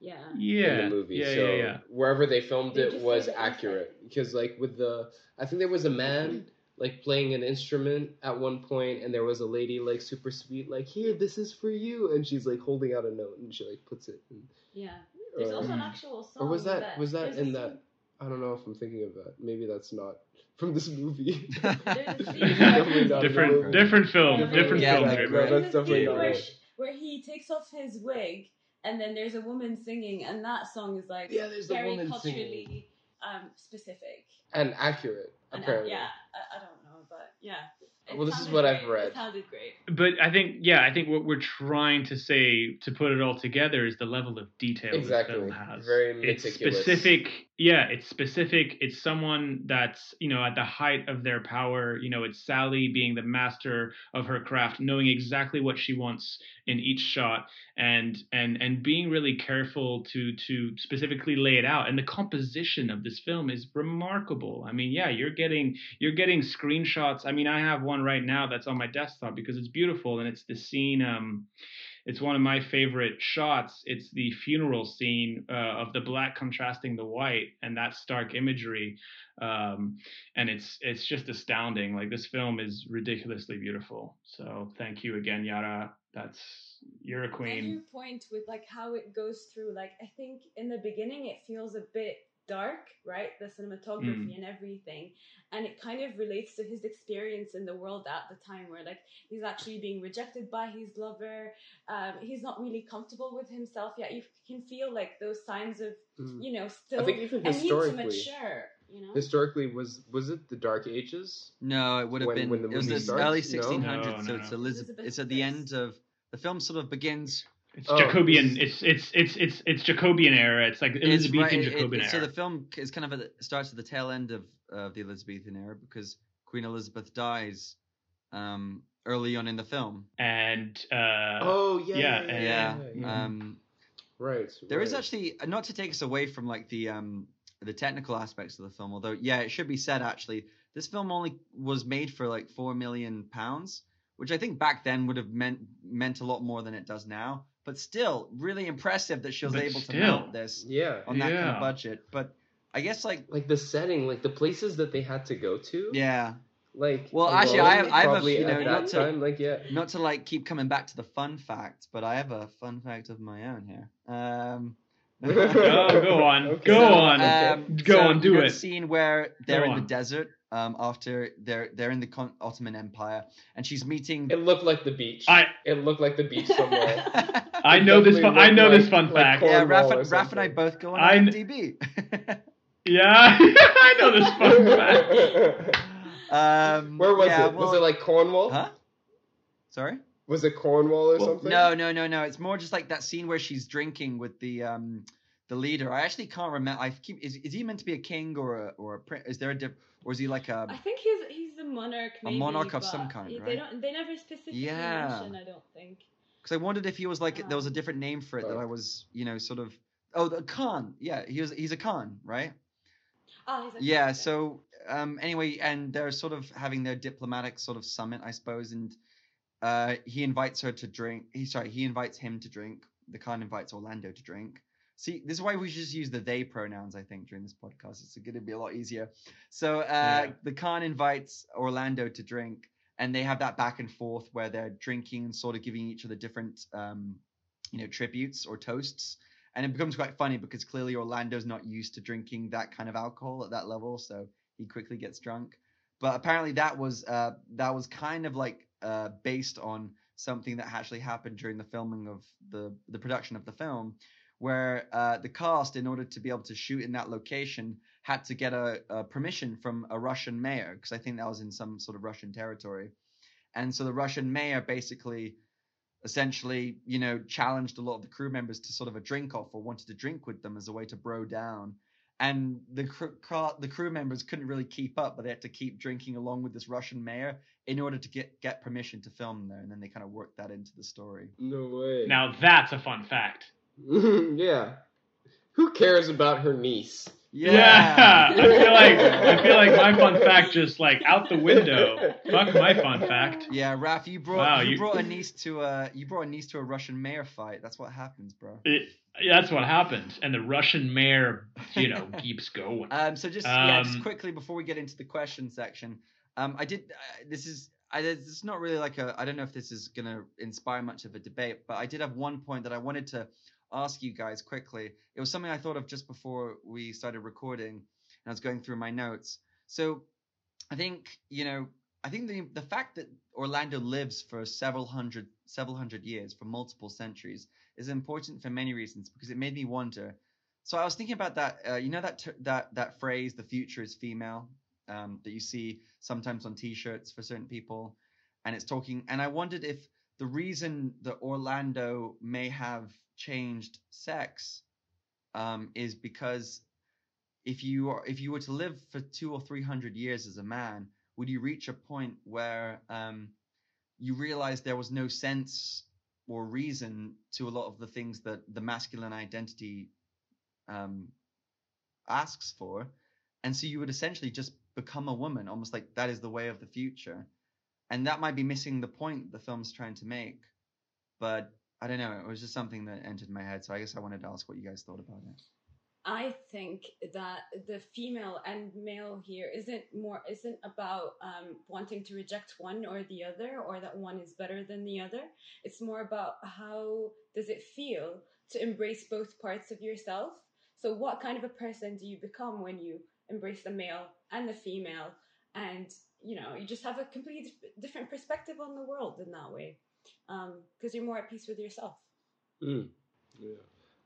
yeah. yeah, in the movie. yeah, so yeah, yeah. wherever they filmed They it was accurate because like with the I think there was a man like playing an instrument at one point and there was a lady like super sweet like here this is for you and she's like holding out a note and she like puts it in, Yeah. There's uh, also an actual song. or was that was that there's a in scene- that I don't know if I'm thinking of that maybe that's not from this movie There's a scene Definitely not different movie. different film, Yeah, different yeah, film. like, Gabriel. no, that's definitely not where, right. where he takes off his wig and then there's a woman singing and that song is like Yeah, there's the very woman culturally singing. um, specific. and accurate And, uh, apparently yeah, I, I don't know, but yeah. It Well, this is sounded what I've read. It sounded great. But I think, yeah, I think what we're trying to say to put it all together is the level of detail Exactly. the film has. Very meticulous. it's specific. Yeah, it's specific. It's someone that's you know at the height of their power. You know, it's Sally being the master of her craft, knowing exactly what she wants in each shot, and and and being really careful to to specifically lay it out. And the composition of this film is remarkable. I mean, yeah, you're getting you're getting screenshots. I mean, I have one right now that's on my desktop because it's beautiful and it's the scene. Um, it's one of my favorite shots. It's the funeral scene uh, of the black contrasting the white and that stark imagery, um, and it's it's just astounding. Like this film is ridiculously beautiful. So thank you again, Yara. That's you're a And queen. your point with like how it goes through, like I think in the beginning it feels a bit dark, right? The cinematography Mm. and everything, and it kind of relates to his experience in the world at the time, where like he's actually being rejected by his lover. Um, he's not really comfortable with himself yet. You can feel like those signs of Mm. you know still I think even need to historically mature. You know, historically was was it the Dark Ages No, it would have When- been. when the it was movie the starts? early No? 1600s, No, so it's. Elizabeth. Elizabeth It's at the end of the film. Sort of begins. It's Oh, Jacobean. it's- It's it's it's it's it's Jacobean era. It's like It's Elizabethan right- it- Jacobean it- era. So the film is kind of at the, starts at the tail end of uh, the Elizabethan era because Queen Elizabeth dies um, early on in the film. and uh, oh yeah yeah, yeah, Yeah. yeah, yeah. Um, right There is right. actually not to take us away from like the um the technical aspects of the film, although yeah, it should be said actually this film only was made for like four million pounds, which I think back then would have meant meant a lot more than it does now. But still, really impressive that she was But able to still. mount this yeah on that kind of budget. But I guess like like the setting like the places that they had to go to yeah, like Well, actually, I have- I have a- you know, not to- time like yeah not to like keep coming back to the fun fact, but I have a fun fact of my own here. Um, Oh, go on, Okay. go So, on, Um, go so, on, you do it. scene where they're Go in on. the desert um, after they're they're in the Con- Ottoman Empire, and she's meeting. it looked like the beach I it looked like the beach somewhere I know this. Fun, I looked know this fun like fact. Cornwall yeah, Raph, and- Raph and I both go on I kn- IMDb. Yeah, I know this fun fact. um, Where was yeah, it? was it like Cornwall? Huh? Sorry. Was it Cornwall or Well, something? No, no, no, no. It's more just like that scene where she's drinking with the um the leader. I actually can't remember. I keep is, is he meant to be a king or a or a prince? Is there a diff, or is he like a I think he's he's a monarch. A monarch of some but kind, They don't. They never specifically Yeah. mention. I don't think. Because I wondered if he was like there was a different name for it that. I was you know sort of oh the Khan. Yeah, he was he's a Khan, right? Oh, he's a Yeah. okay. So um anyway, and they're sort of having their diplomatic sort of summit, I suppose, and uh he invites her to drink. He sorry, he invites him to drink. The Khan invites Orlando to drink. See, this is why we should just use the they pronouns, I think, during this podcast. It's going to be a lot easier. So uh, Yeah. the Khan invites Orlando to drink, and they have that back and forth where they're drinking and sort of giving each other different, um, you know, tributes or toasts. And it becomes quite funny because clearly Orlando's not used to drinking that kind of alcohol at that level, so he quickly gets drunk. But apparently that was uh, that was kind of like uh, based on something that actually happened during the filming of the the production of the film, where uh, the cast, in order to be able to shoot in that location, had to get a, a permission from a Russian mayor because I think that was in some sort of Russian territory, and so the Russian mayor basically, essentially, you know, challenged a lot of the crew members to sort of a drink off or wanted to drink with them as a way to bro down. And the crew, the crew members couldn't really keep up, but they had to keep drinking along with this Russian mayor in order to get get permission to film there, and then they kind of worked that into the story. No way. Now that's a fun fact. yeah. Who cares about her niece? Yeah. I feel like I feel like my fun fact just like out the window. Fuck my fun fact. Yeah, Raf, you brought Wow, you, you- brought a niece to a you brought a niece to a Russian mayor fight. That's what happens, bro. It, that's what happens, and the Russian mayor, you know, keeps going. Um, so just yeah, just Um, quickly before we get into the question section, um, I did. Uh, this is. I, it's not really like a. I don't know if this is gonna inspire much of a debate, but I did have one point that I wanted to ask you guys quickly. It was something I thought of just before we started recording, and I was going through my notes. So, I think you know. I think the the fact that Orlando lives for several hundred several hundred years, for multiple centuries, is important for many reasons because it made me wonder. So I was thinking about that. Uh, you know that ter- that that phrase, "the future is female," um, that you see sometimes on T-shirts for certain people, and it's talking. And I wondered if the reason that Orlando may have changed sex um, is because if you are if you were to live for two or three hundred years as a man, would you reach a point where um, you realize there was no sense or reason to a lot of the things that the masculine identity um, asks for, and so you would essentially just become a woman, almost like that is the way of the future, and that might be missing the point the film's trying to make. But I don't know. It was just something that entered my head, so I guess I wanted to ask what you guys thought about it. I think that the female and male here isn't more isn't about um, wanting to reject one or the other, or that one is better than the other. It's more about how does it feel to embrace both parts of yourself. So, what kind of a person do you become when you embrace the male and the female, and you know you just have a completely different perspective on the world in that way, because you're more at peace with yourself. Mm. Yeah.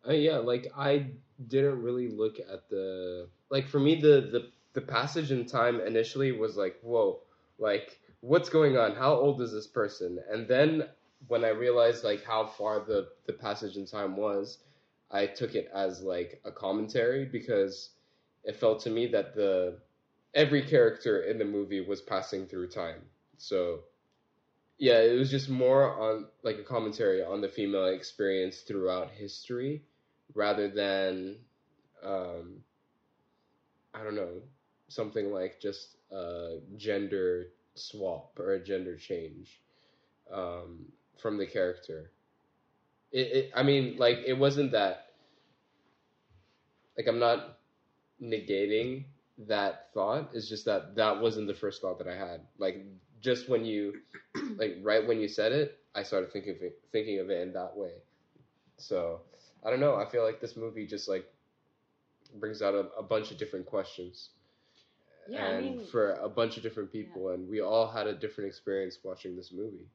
Uh, yeah, like I didn't really look at the like for me the the the passage in time initially was like whoa like what's going on how old is this person and then when I realized like how far the the passage in time was I took it as like a commentary because it felt to me that the every character in the movie was passing through time. So yeah it was just more on like a commentary on the female experience throughout history rather than um i don't know something like just a gender swap or a gender change um from the character. It, it i mean like it wasn't that like i'm not negating that thought. It's just that that wasn't the first thought that i had. Like just when you like right when you said it i started thinking of it, thinking of it in that way. So i don't know. I feel like this movie just like brings out a, a bunch of different questions. Yeah, I and mean- for a bunch of different people and we all had a different experience watching this movie.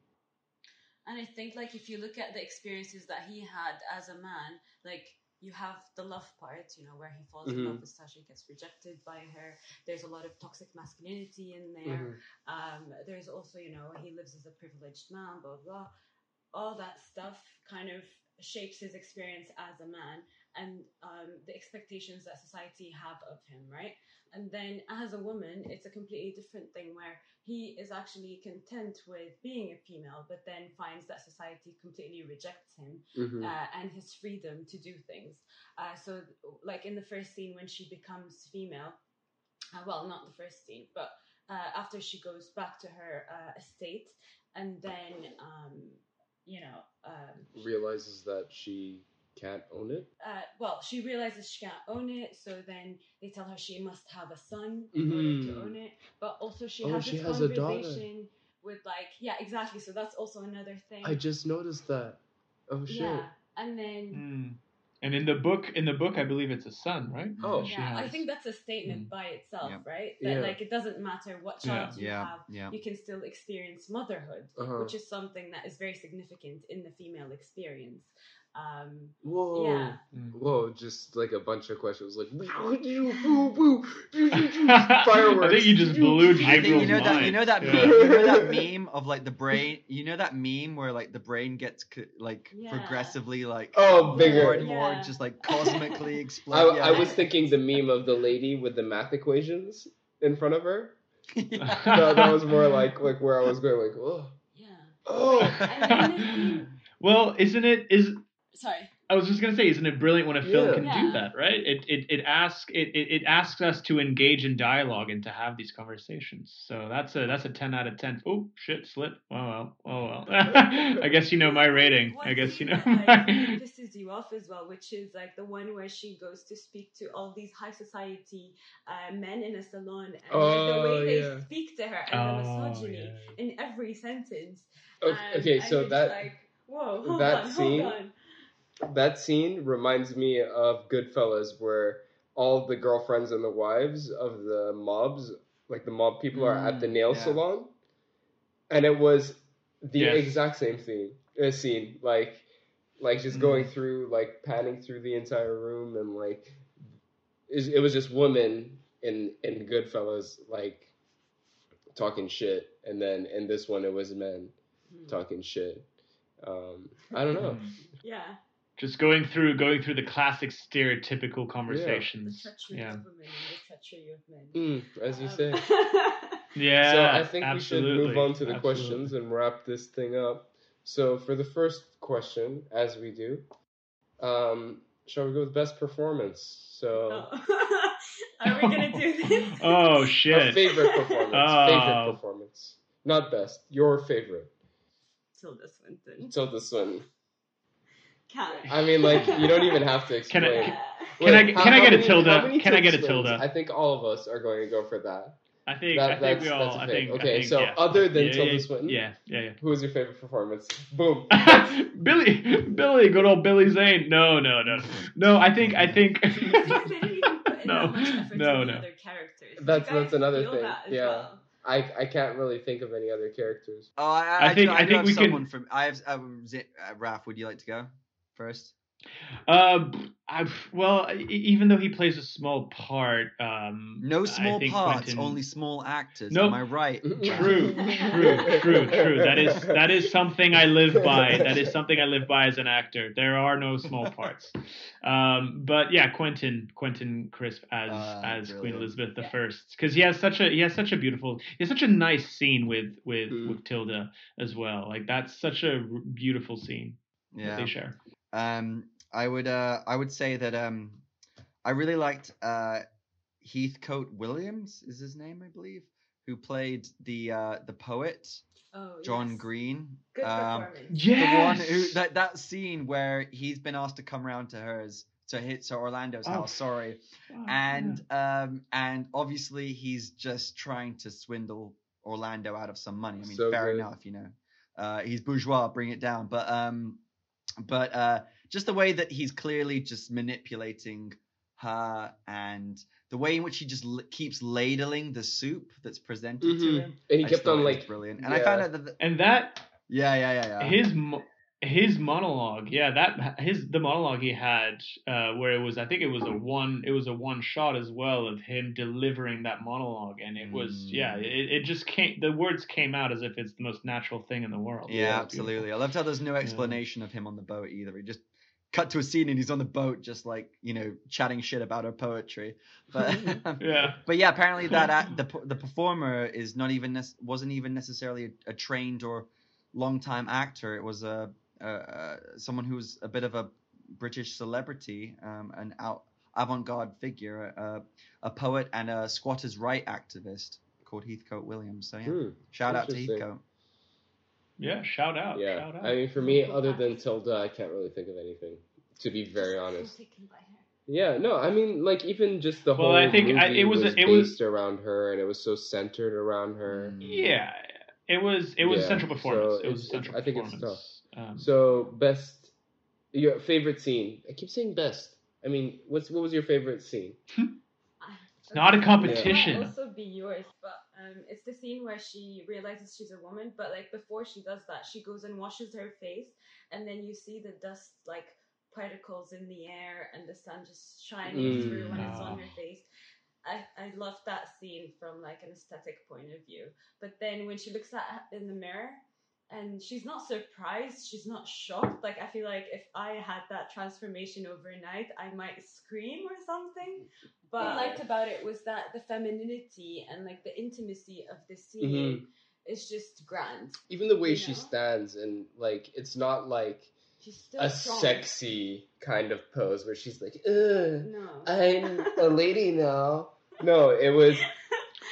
And I think like if you look at the experiences that he had as a man, like you have the love part, you know, where he falls in Mhm. love with Sasha, gets rejected by her. There's a lot of toxic masculinity in there. Um, there's also, you know, he lives as a privileged man, blah blah. All that stuff kind of shapes his experience as a man and um, the expectations that society have of him, right? And then as a woman, it's a completely different thing where he is actually content with being a female, but then finds that society completely rejects him Mhm. uh, and his freedom to do things. Uh, so, like in the first scene when she becomes female, uh, well, not the first scene, but uh, after she goes back to her uh, estate, and then, um, you know, um, realizes that she can't own it uh, well, she realizes she can't own it, so then they tell her she must have a son in order to Mhm. own it. But also, she Oh, has she this has a conversation with like, yeah, exactly. So that's also another thing. i just noticed that oh shit yeah, and then Hmm. And in the book, in the book, I believe it's a son, right? Oh. that she yeah, I think that's a statement by itself, Yeah. right? That Yeah. like it doesn't matter what child you Yeah, have, yeah. you can still experience motherhood, Uh-huh. which is something that is very significant in the female experience. Um, Whoa. Yeah. Whoa, just like a bunch of questions like fireworks. I think you just blew I think you Gabriel's know that you know that Yeah. meme, you know that meme of like the brain you know that meme where like the brain gets like Yeah. progressively like Oh, more bigger. and more Yeah. just like cosmically I, explode. I was thinking the meme of the lady with the math equations in front of her. yeah. No, that was more like like where I was going like oh yeah. oh And then well, isn't it is sorry. I was just gonna say, isn't it brilliant when a film Yeah. can Yeah. do that, right? It it it asks it, it it asks us to engage in dialogue and to have these conversations. So that's a that's a ten out of ten. Oh shit, slip. Oh well, oh well. I guess you know my rating. One I guess you know. that, like, My... pisses you off as well, which is like the one where she goes to speak to all these high society uh, men in a salon, and like, the Oh, way they speak to her and the Oh, misogyny yeah. in every sentence. okay, And okay so that like, whoa, hold that on, scene- hold on. That scene reminds me of Goodfellas where all the girlfriends and the wives of the mobs like the mob people are at the Mm, nail yeah. salon and it was the Yes. exact same thing uh, scene like like just Mm. going through like panning through the entire room and like it, it was just women in in Goodfellas like talking shit and then in this one it was men Hmm. talking shit um I don't know Yeah, Just going through going through the classic stereotypical conversations. treachery Yeah. of women and the men. Mm, as you Um, say Yeah. so I think absolutely. we should move on to the absolutely. questions and wrap this thing up. So for the first question, as we do, um, shall we go with best performance? So Oh. Are we gonna do this? Oh our shit. favorite performance, Oh. favorite performance, not best, your favorite. Tilda Swinton. Tilda Swinton. Can I mean, like you don't even have to Can explain. I- Yeah. Can I- Wait, can I get a many- Tilda? how Can I get a Swintons? Tilda? I think all of us are going to go for that. I think That- I think that's- we all that's a I pick. think I Okay, think, so yeah. other than yeah, Tilda yeah, Swinton? Yeah, yeah, Who was your favorite performance? Boom. Billy Billy, good old Billy Zane. No, no, no. No, I think I think It's like they didn't even put in No, that much effort no, no. other characters. Did you That's- that's another thing, that yeah. well? I I can't really think of any other characters. Oh, I, I I, think- do, I I, think have we could- someone from. I have um, Z- uh, Raf. Would you like to go first? Uh, I, well, e- even though he plays a small part, um, No I small think parts, Quentin- only small actors. Nope. Am I right? True, true, true, true. That is that is something I live by. That is something I live by as an actor. There are no small parts. Um, but yeah, Quentin Quentin Crisp as Ah, as Queen. Elizabeth the Yeah. First, because he has such a he has such a beautiful he has such a nice scene with with Mm. with Tilda as well. Like that's such a r- beautiful scene that Yeah. they share. Um, I would uh, I would say that um, I really liked uh, Heathcote Williams is his name, I believe, who played the uh, the poet Oh, John yes. Green. Good Um, performance. the one who that that scene where he's been asked to come around to hers to hit to Orlando's Oh. house. Sorry, Wow, and um and obviously he's just trying to swindle Orlando out of some money. I mean, So fair good. enough, you know. Uh, he's bourgeois, bring it down. But um, but uh, just the way that he's clearly just manipulating her and the way in which he just l- keeps ladling the soup that's presented to Mhm. him. And he I just kept thought on like brilliant, and I found out that the, and that yeah, yeah, yeah, yeah. his mo- his monologue yeah that his the monologue he had uh where it was i think it was a one it was a one shot as well of him delivering that monologue and it was yeah Mm. it, it just came the words came out as if it's the most natural thing in the world Yeah, It was absolutely. I loved how there's no explanation of him on the boat either. He just cut to a scene and he's on the boat, just like you know, chatting shit about her poetry. But yeah but yeah, apparently that the the performer is not even nec- wasn't even necessarily a, a trained or long time actor. It was a, a, a someone who was a bit of a British celebrity, um, an out avant-garde figure, a, a poet and a squatters' right activist called Heathcote Williams. So yeah, Hmm, shout out to. Heathcote. yeah shout out yeah. shout out I mean, for me, other than Tilda, I can't really think of anything. To be very honest. taken by her. Yeah, no, I mean, like even just the Well, whole I think I- movie it was- was it was- based around her, and it was so centered around her. Mm. yeah it was it was Yeah, a central performance so it was a central I think it's performance um, So best, your favorite scene? I keep saying best. I mean, what's what was your favorite scene? It's not a competition. It might also be yours, but um, it's the scene where she realizes she's a woman, but like before she does that, she goes and washes her face, and then you see the dust like particles in the air and the sun just shining Mm. through when it's on her face. I, I love that scene from like an aesthetic point of view. But then when she looks at in the mirror and she's not surprised, she's not shocked. Like I feel like if I had that transformation overnight, I might scream or something. But what I liked about it was that the femininity and like the intimacy of the scene mm-hmm. is just grand. Even the way she know? stands and like it's not like She's still a strong. sexy kind of pose where she's like, Ugh, No. I'm a lady now. No, it was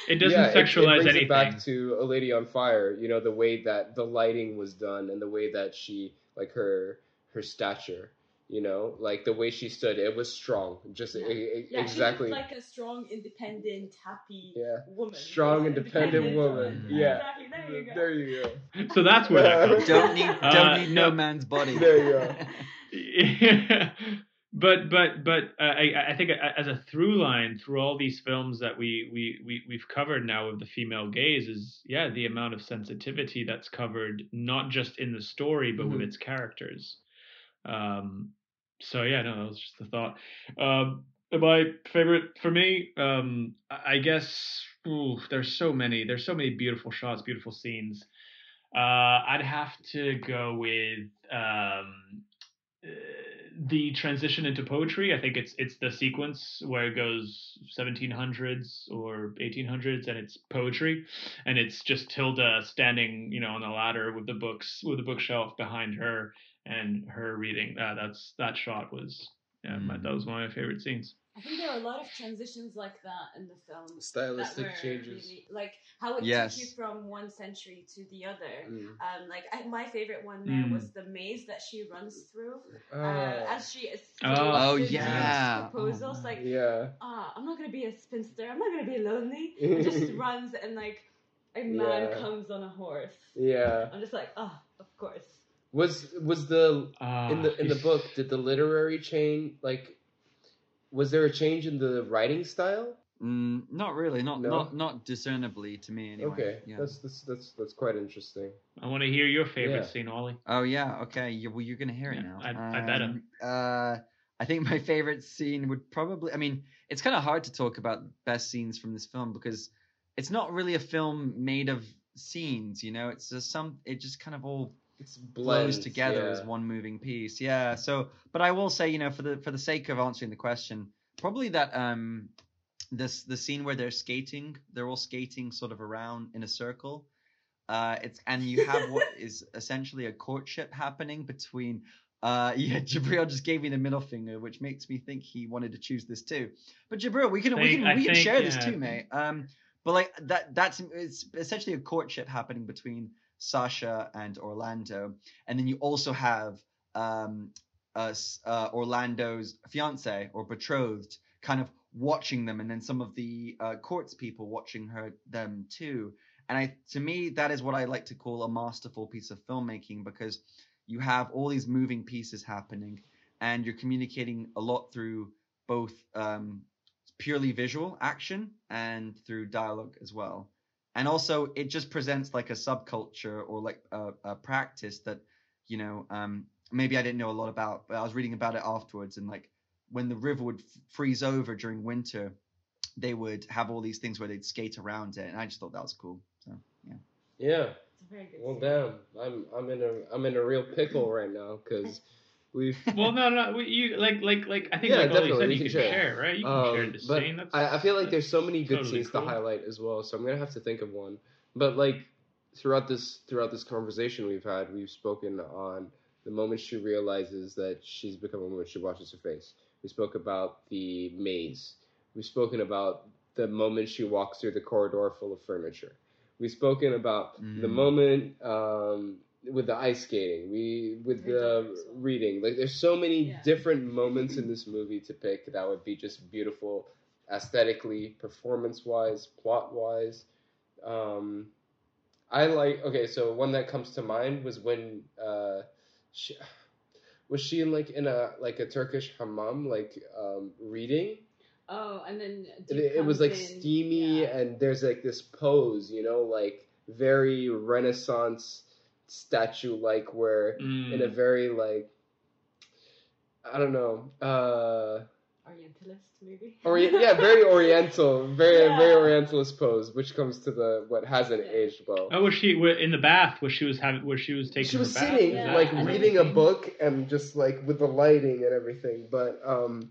It doesn't yeah, it- sexualize it, brings anything. It back to a lady on fire. You know the way that the lighting was done and the way that she like her her stature. You know, like the way she stood, it was strong. Just Yeah. yeah, exactly. she like a strong, independent, happy yeah, woman. strong, independent woman. Yeah, Exactly. There you go. there you go. so that's where that comes. don't need don't Uh, need no. no man's body. There you go. But but but uh, I I think as a through line through all these films that we we we we've covered now of the female gaze is yeah the amount of sensitivity that's covered not just in the story but with Mhm. its characters. Um. So yeah, no, that was just the thought. Um. My favorite for me, um, I I guess ooh, there's so many. There's so many beautiful shots, beautiful scenes. Uh, I'd have to go with um, uh, the transition into poetry. I think it's it's the sequence where it goes 1700s or 1800s, and it's poetry, and it's just Tilda standing, you know, on the ladder with the books with the bookshelf behind her, and her reading. Uh, that's that shot was yeah, my, that was one of my favorite scenes. I think there are a lot of transitions like that in the film. Stylistic changes. really- like how it Yes. took you from one century to the other. Mm. Um, like I, my favorite one there Mm. was the maze that she runs through Oh, uh, as she is. Oh, the yeah. proposals. Oh, like, yeah. ah, I'm not gonna be a spinster. I'm not gonna be lonely. And just runs and like a man Yeah. comes on a horse. Yeah. I'm just like, ah, of course. Was was the Uh, in the in the book did the literary chain like was there a change in the writing style? Mm, not really, not No? not not discernibly to me anyway. Okay, Yeah. that's, that's that's that's quite interesting. I want to hear your favorite Yeah. scene, Ollie. Oh yeah, okay. You, well, you're gonna hear it Yeah, now. I- I bet Um, uh, I think my favorite scene would probably. I mean, it's kind of hard to talk about best scenes from this film because it's not really a film made of scenes. You know, it's just some. It just kind of all It's flows together yeah. as one moving piece. Yeah. So, but I will say, you know, for the for the sake of answering the question, probably that um, this the scene where they're skating, they're all skating sort of around in a circle. Uh, it's and you have what is essentially a courtship happening between. Uh, yeah, Jabril just gave me the middle finger, which makes me think he wanted to choose this too. But Jabril, we can we can I we can think, share this too, mate. Um, but like that that's it's essentially a courtship happening between Sasha and Orlando, and then you also have um, uh, uh, Orlando's fiance or betrothed kind of watching them, and then some of the uh, courts people watching her them too. And I, to me, that is what I like to call a masterful piece of filmmaking because you have all these moving pieces happening, and you're communicating a lot through both um, purely visual action and through dialogue as well and also it just presents like a subculture or like a, a practice that you know um maybe i didn't know a lot about but i was reading about it afterwards and like when the river would f- freeze over during winter they would have all these things where they'd skate around it and i just thought that was cool so yeah Yeah. It's a very good. Well, scene. damn. I'm I'm in a I'm in a real pickle right now because we've. well, no, no, we- you like, like, like. I think, Yeah, like Ollie definitely, said, we you can can share. share. right? You can Um, share the but. That's, I, I feel like there's so many good totally scenes cool. to highlight as well, so I'm gonna have to think of one. But like throughout this throughout this conversation we've had, we've spoken on the moment she realizes that she's become a woman. She washes her face. We spoke about the maze. We've spoken about the moment she walks through the corridor full of furniture. We've spoken about the Mm. moment um, with the ice skating. We with the well. reading. Like there's so many Yeah. different moments in this movie to pick that would be just beautiful aesthetically, performance wise, plot wise. Um, I like okay, so one that comes to mind was when uh, she, was she in like in a like a Turkish hammam like um, reading. Oh, and then It, it was like in, steamy yeah. and there's like this pose, you know, like very Renaissance statue like where Mm. in a very like I don't know. Uh, Orientalist, maybe. Orient, yeah, very Oriental, very Yeah. very Orientalist pose, which comes to the what hasn't Yeah. aged well. Oh, was she in the bath? where she was having? Was she was taking she was her bath? sitting Yeah, like reading a book and just like with the lighting and everything but um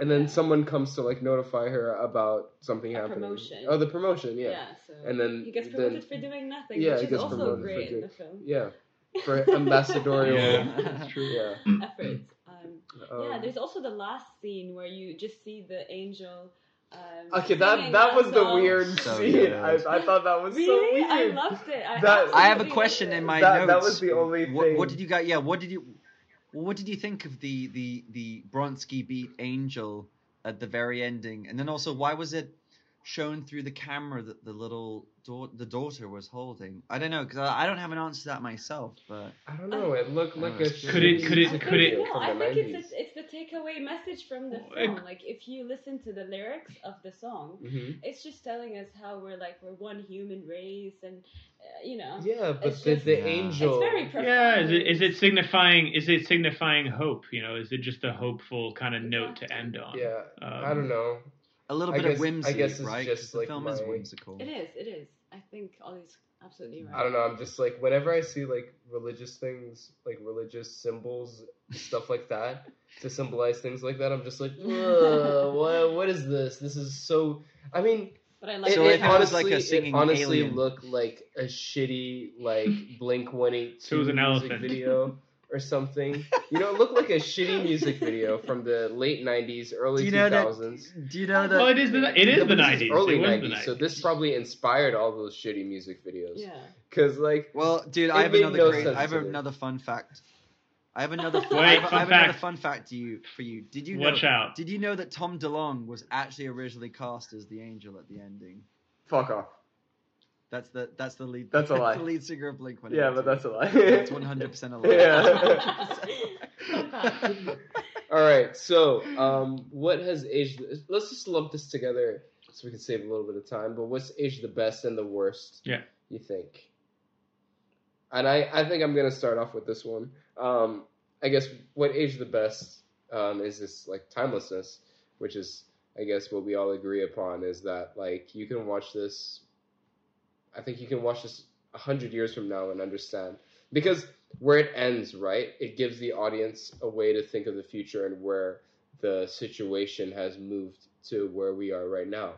and then Yeah. someone comes to like notify her about something A happening promotion. oh the promotion Yeah. yeah so And then- he gets then- promoted for doing nothing, Yeah, which he is gets also promoted for great in the film. yeah for ambassadorial Yeah, that's true. yeah Effort. Um, um, yeah, there's also the last scene where you just see the angel. Um, okay that singing that was the weird So scene. I, I thought that was so Really, weird I loved it. I, That- I have a question in my That- notes. that was the only what, what did you got? Yeah, what did you? What did you think of the the the Bronski Beat Angel at the very ending? And then also, why was it shown through the camera that the little da- the daughter was holding? I don't know because I, I don't have an answer to that myself. But I don't know it looked Oh, like a Could it- could it- I music think, could it- video No, I think 90s. it's it's the takeaway message from the film. it- Like if you listen to the lyrics of the song, Mhm. it's just telling us how we're like we're one human race, and uh, you know, yeah but It's the, just- the Yeah. angel it's very. Yeah, is it is it signifying is it signifying hope? You know, is it just a hopeful kind of note to end on? yeah Um, I don't know a little I bit guess- of I whimsy, guess it's right? just 'Cause the like film is whimsical. It is. It is. I think Ollie's absolutely right. I don't know. I'm just like whenever I see like religious things, like religious symbols, stuff like that, to symbolize things like that, I'm just like, what? What is this? This is so. I mean, But I like So the if it honestly, like a it honestly alien. looked like a shitty like Blink One Eight So it was Two an music elephant. video or something. You know, it looked like a shitty music video from the late '90s, Do early you know that? 2000s. Do you know that? Well, that? it is the it is No, the but this nineties. early it 90s, the 90s. so this probably inspired all those shitty music videos. yeah. Cause like, Well, dude, I have another no great. I have another fun fact. I have another. Wait, I have, fun I have another fact. fun fact to you for you. Did you know? Watch out. Did you know that Tom DeLonge was actually originally cast as the angel at the ending? fuck off. That's the that's the lead. That's a lie. the lead singer of Blink. One. Yeah, but that's a lie. that's one hundred percent a lie. Yeah. All right. So, um, what has aged? Let's just lump this together so we can save a little bit of time. But what's aged the best and the worst? Yeah. You think? And I, I think I'm gonna start off with this one. Um, I guess what aged the best um, is this like timelessness, which is I guess what we all agree upon is that like you can watch this. I think you can watch this a hundred years from now and understand because where it ends, right? It gives the audience a way to think of the future and where the situation has moved to where we are right now.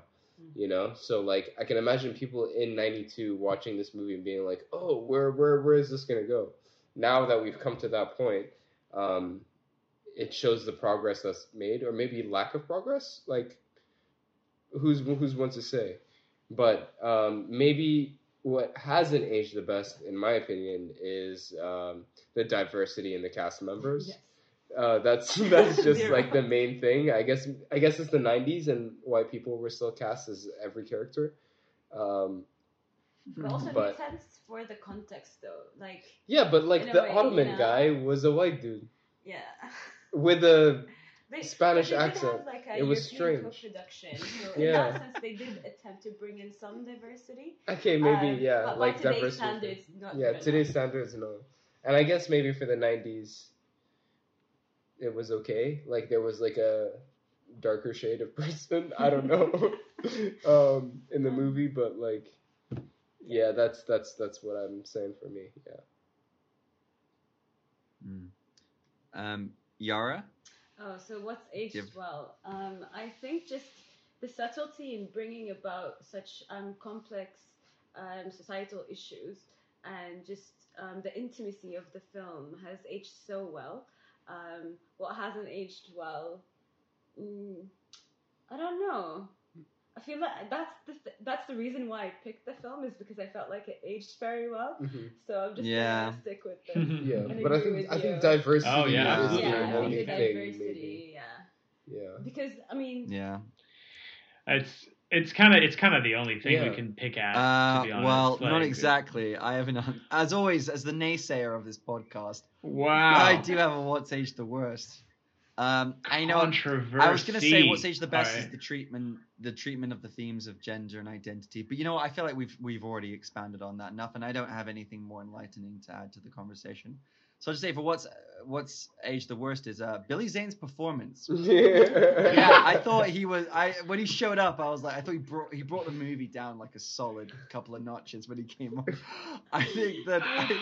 You know, so like I can imagine people in '92 watching this movie and being like, "Oh, where, where, where is this gonna go?" Now that we've come to that point, um, it shows the progress that's made, or maybe lack of progress. Like, who's who's one to say? But um, maybe what hasn't aged the best, in my opinion, is um, the diversity in the cast members. Yes. Uh, that's that's just like the main thing. I guess I guess it's the '90s and white people were still cast as every character. Um, But also But- makes sense for the context though. Like yeah, but like the way, Ottoman yeah. guy was a white dude yeah. with a They, Spanish they accent. Have, like, a It was European strange. Co-production. So in Yeah. that sense, they did attempt to bring in some diversity. okay maybe Um, yeah but like by today's diversity. standards, not yeah, good today's enough. standards no, and I guess maybe for the '90s, it was okay. Like there was like a darker shade of person. I don't know um, in the movie, but like yeah, that's that's that's what I'm saying for me. Yeah. Mm. Um, Yara. Oh, so what's aged Give- well? Um, I think just the subtlety in bringing about such um, complex um, societal issues and just um, the intimacy of the film has aged so well. Um, what hasn't aged well? Mm, I don't know. I feel like that's the th- that's the reason why I picked the film is because I felt like it aged very well. So I'm just Yeah. gonna stick with this. Yeah, I but I think with I think diversity Oh, yeah, is absolutely. yeah, the I only thing. diversity. Yeah, Maybe. Yeah. because I mean, Yeah. It's it's kind of it's kind of the only thing Yeah. we can pick at. Uh, to be honest. well, not exactly. I have an, as always, as the naysayer of this podcast, Wow. I do have a what's aged the worst. Um, I know. I was gonna say what's aged the best is the treatment, the treatment of the themes of gender and identity. But you know? I feel like we've we've already expanded on that enough, and I don't have anything more enlightening to add to the conversation. So I'll just say for what's what's age the worst is uh, Billy Zane's performance. yeah, yeah, I thought he was. I when he showed up, I was like, I thought he brought he brought the movie down like a solid couple of notches when he came on. I think that I,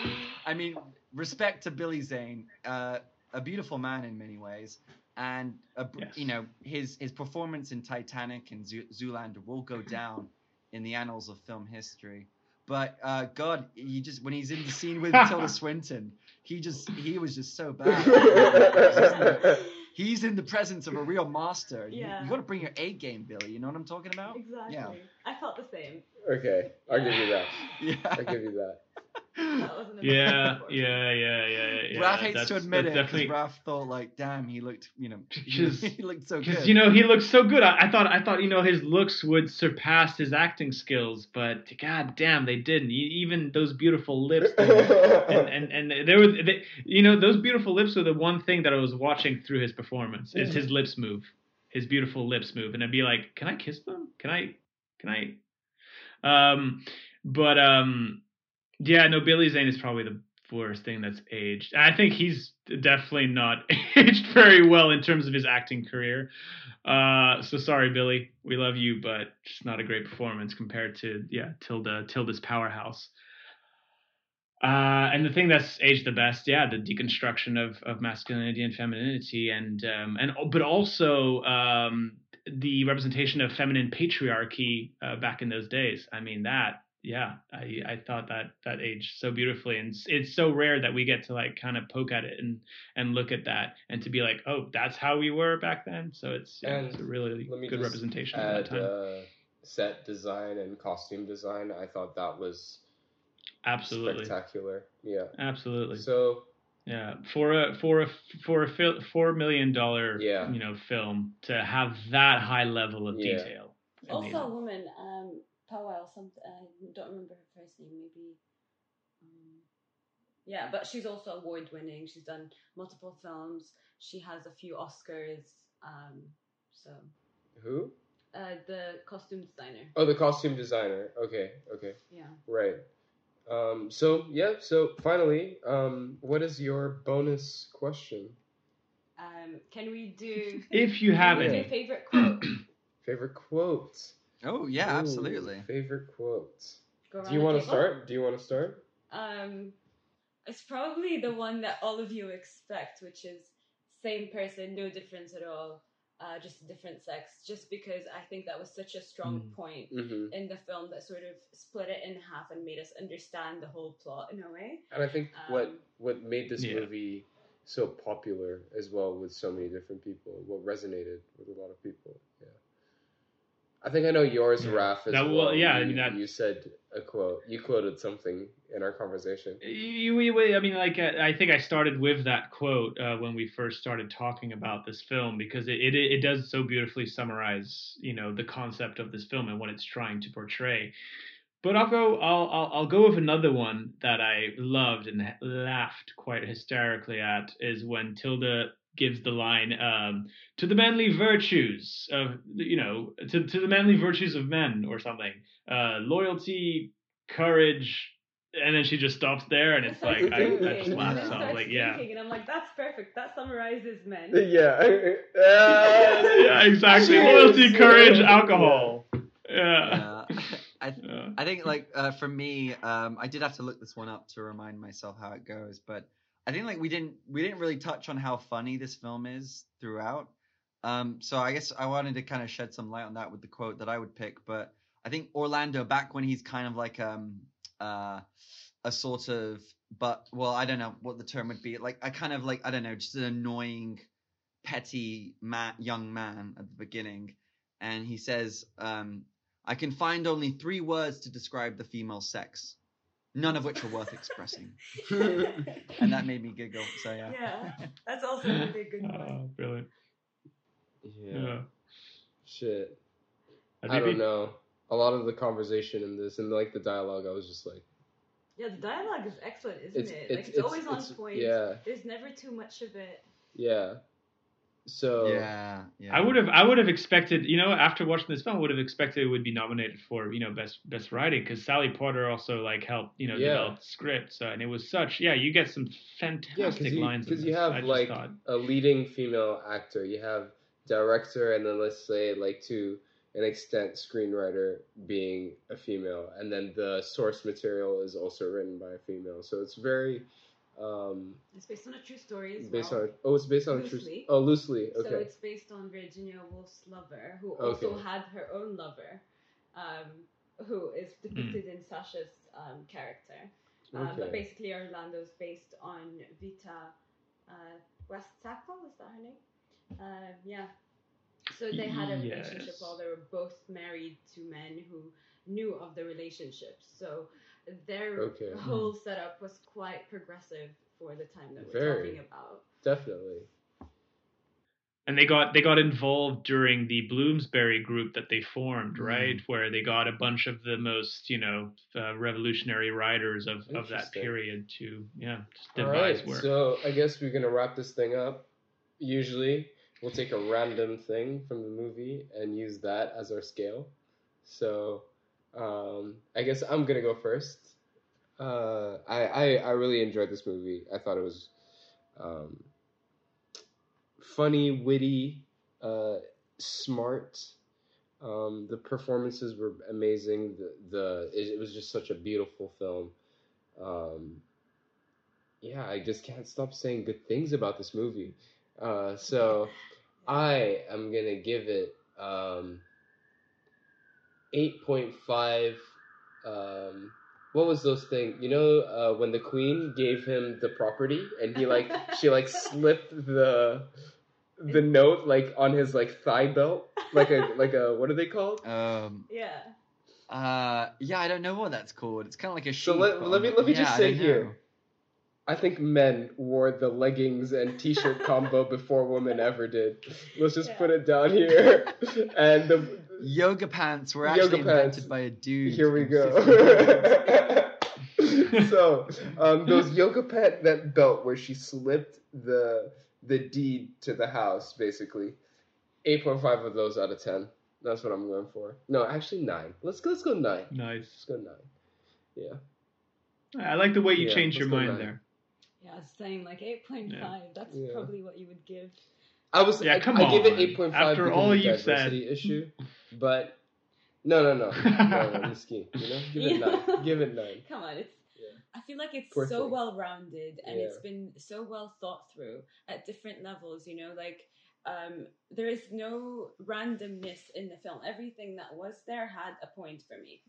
I mean, respect to Billy Zane, uh, a beautiful man in many ways, and a, Yes. you know his his performance in Titanic and Zoo- Zoolander will go down in the annals of film history. But uh, God, he just when he's in the scene with Tilda Swinton, he just he was just so bad. He's in the presence of a real master. You, Yeah. you got to bring your A game, Billy. You know what I'm talking about? Exactly. Yeah. I felt the same. okay, I'll give you that. Yeah. I'll give you that. That wasn't a Yeah, yeah, yeah, yeah, yeah. Raph hates that's- to admit it because Definitely, Raph thought like, damn, he looked, you know, he, looked so because good. you know he looked so good. I, I thought, I thought, you know, his looks would surpass his acting skills, but god damn, they didn't. Even those beautiful lips. and, and and there was, they, you know, those beautiful lips were the one thing that I was watching through his performance. Is his lips move, his beautiful lips move, and I'd be like, can I kiss them? Can I? Can I? Um, but um, yeah, no, Billy Zane is probably the worst thing that's aged. I think he's definitely not aged very well in terms of his acting career. Uh, so sorry, Billy, we love you, but just not a great performance compared to yeah Tilda Tilda's powerhouse. Uh, and the thing that's aged the best, yeah, the deconstruction of, of masculinity and femininity, and um, and but also um, the representation of feminine patriarchy uh, back in those days. I mean that, yeah, I I thought that that aged so beautifully, and it's, it's so rare that we get to like kind of poke at it and and look at that, and to be like, oh, that's how we were back then. So it's, yeah, it's a really good just representation of that time. uh, set design and costume design. I thought that was Absolutely, spectacular. Yeah. absolutely. So Yeah, for a for a for a fil- four million dollar Yeah. you know film to have that high level of Yeah. detail. Also, a amazing. woman, um, Powell, something I don't remember her first name. Maybe, um, yeah, but she's also award winning. She's done multiple films. She has a few Oscars. Um, so who? uh, the costume designer. Oh, the costume designer. Okay. Okay. Yeah. Right. Um, so yeah. So finally, um, what is your bonus question? Um, can we do? If you have can we Yeah. do favorite quote? Favorite quote? Oh yeah, Ooh, absolutely. Favorite quotes. Go Do you want to start? Do you want to start? Um, it's probably the one that all of you expect, which is same person, no difference at all, uh, just a different sex. Just because I think that was such a strong Mm. point Mm-hmm. in the film that sort of split it in half and made us understand the whole plot in a way. And I think what Um, what made this Yeah. movie so popular as well with so many different people, what resonated with a lot of people. Yeah. I think I know yours, Yeah. Raf, as That- well. well, yeah, I you, mean, that- you said a quote. You quoted something in our conversation. You, you- I mean, like uh, I think I started with that quote uh, when we first started talking about this film because it, it it does so beautifully summarize you know the concept of this film and what it's trying to portray. But I'll go I'll I'll, I'll go with another one that I loved and laughed quite hysterically at is when Tilda gives the line um, to the manly virtues of you know to to the manly virtues of men or something. Uh, loyalty courage and then she just stops there and it's like I, I just Thinking, laughed and so I was starts like yeah. and I'm like, that's perfect. That summarizes men. Yeah. yeah. Exactly. Loyalty courage alcohol. Yeah. Yeah. I, Yeah. I think like uh, for me, um, I did have to look this one up to remind myself how it goes, but I think like we didn't we didn't really touch on how funny this film is throughout. Um, so I guess I wanted to kind of shed some light on that with the quote that I would pick, but I think Orlando back when he's kind of like um uh a sort of but well I don't know what the term would be like I kind of like I don't know just an annoying petty man, young man at the beginning and he says um I can find only three words to describe the female sex, none of which are worth expressing. And that made me giggle. So yeah. Yeah, that's also a really good one. oh, brilliant yeah. yeah, Shit. I don't know. A lot of the conversation in this and like the dialogue, I was just like, Yeah, the dialogue is excellent, isn't it's it? it's like it's, it's, always on it's- point. Yeah. There's never too much of it. Yeah. So yeah, yeah. I would have I would have expected you know after watching this film I would have expected it would be nominated for you know best best writing because Sally Potter also like helped you know Yeah. develop the script so and it was such yeah you get some fantastic yeah, because you, lines in 'cause you have I like thought, a leading female actor, you have director, and then let's say like to an extent screenwriter being a female, and then the source material is also written by a female. So it's very um, It's based on a true story as based well. on oh, it's based on a true Loosely. oh loosely okay So it's based on Virginia Woolf's lover, who also Okay. had her own lover, um, who is depicted in Sasha's um, character. Um, But Okay. basically, Orlando's based on Vita uh, Westsackle, is that her name? Um, yeah. So they had a relationship Yes. while they were both married to men who knew of the relationship. So their Okay. whole setup was quite progressive for the time that we're Very. talking about. definitely and they got they got involved during the Bloomsbury group that they formed right where they got a bunch of the most you know uh, revolutionary writers of of that period to yeah just devise right, work. so I guess we're gonna wrap this thing up. Usually, we'll take a random thing from the movie and use that as our scale. So, um, I guess I'm gonna go first. Uh, I, I I really enjoyed this movie. I thought it was um, funny, witty, uh, smart. Um, the performances were amazing. The the it, it was just such a beautiful film. Um, yeah, I just can't stop saying good things about this movie. Uh, so I am gonna give it um, eight point five. Um, what was those things? You know, uh, when the queen gave him the property, and he like she like slipped the the note like on his like thigh belt, like a like a what are they called? Um, Yeah. uh, yeah, I don't know what that's called. It's kind of like a So let- let me- let me yeah, just say don't here, know. I think men wore the leggings and t-shirt combo before women ever did. Let's just Yeah. put it down here. And the, Yoga pants were Yoga actually invented by a dude. here we go. so um, those yoga pant that belt where she slipped the the deed to the house, basically. Eight point five of those out of ten. That's what I'm going for. No, actually nine. Let's go. Let's go nine. nice. Let's go nine. Yeah. I like the way you Yeah, changed your mind nine. there. Yeah, I was saying like 8.5. That's Yeah. probably what you would give. I was Yeah, I, come I give it eight point five After all you've said. issue, but no, no, no, no, no, you know, give it Yeah. nine, give it nine. Come on, it's. Yeah. I feel like it's Poor so thing. well rounded and it's been so well thought through at different levels. You know, like um, there is no randomness in the film. Everything that was there had a point for me,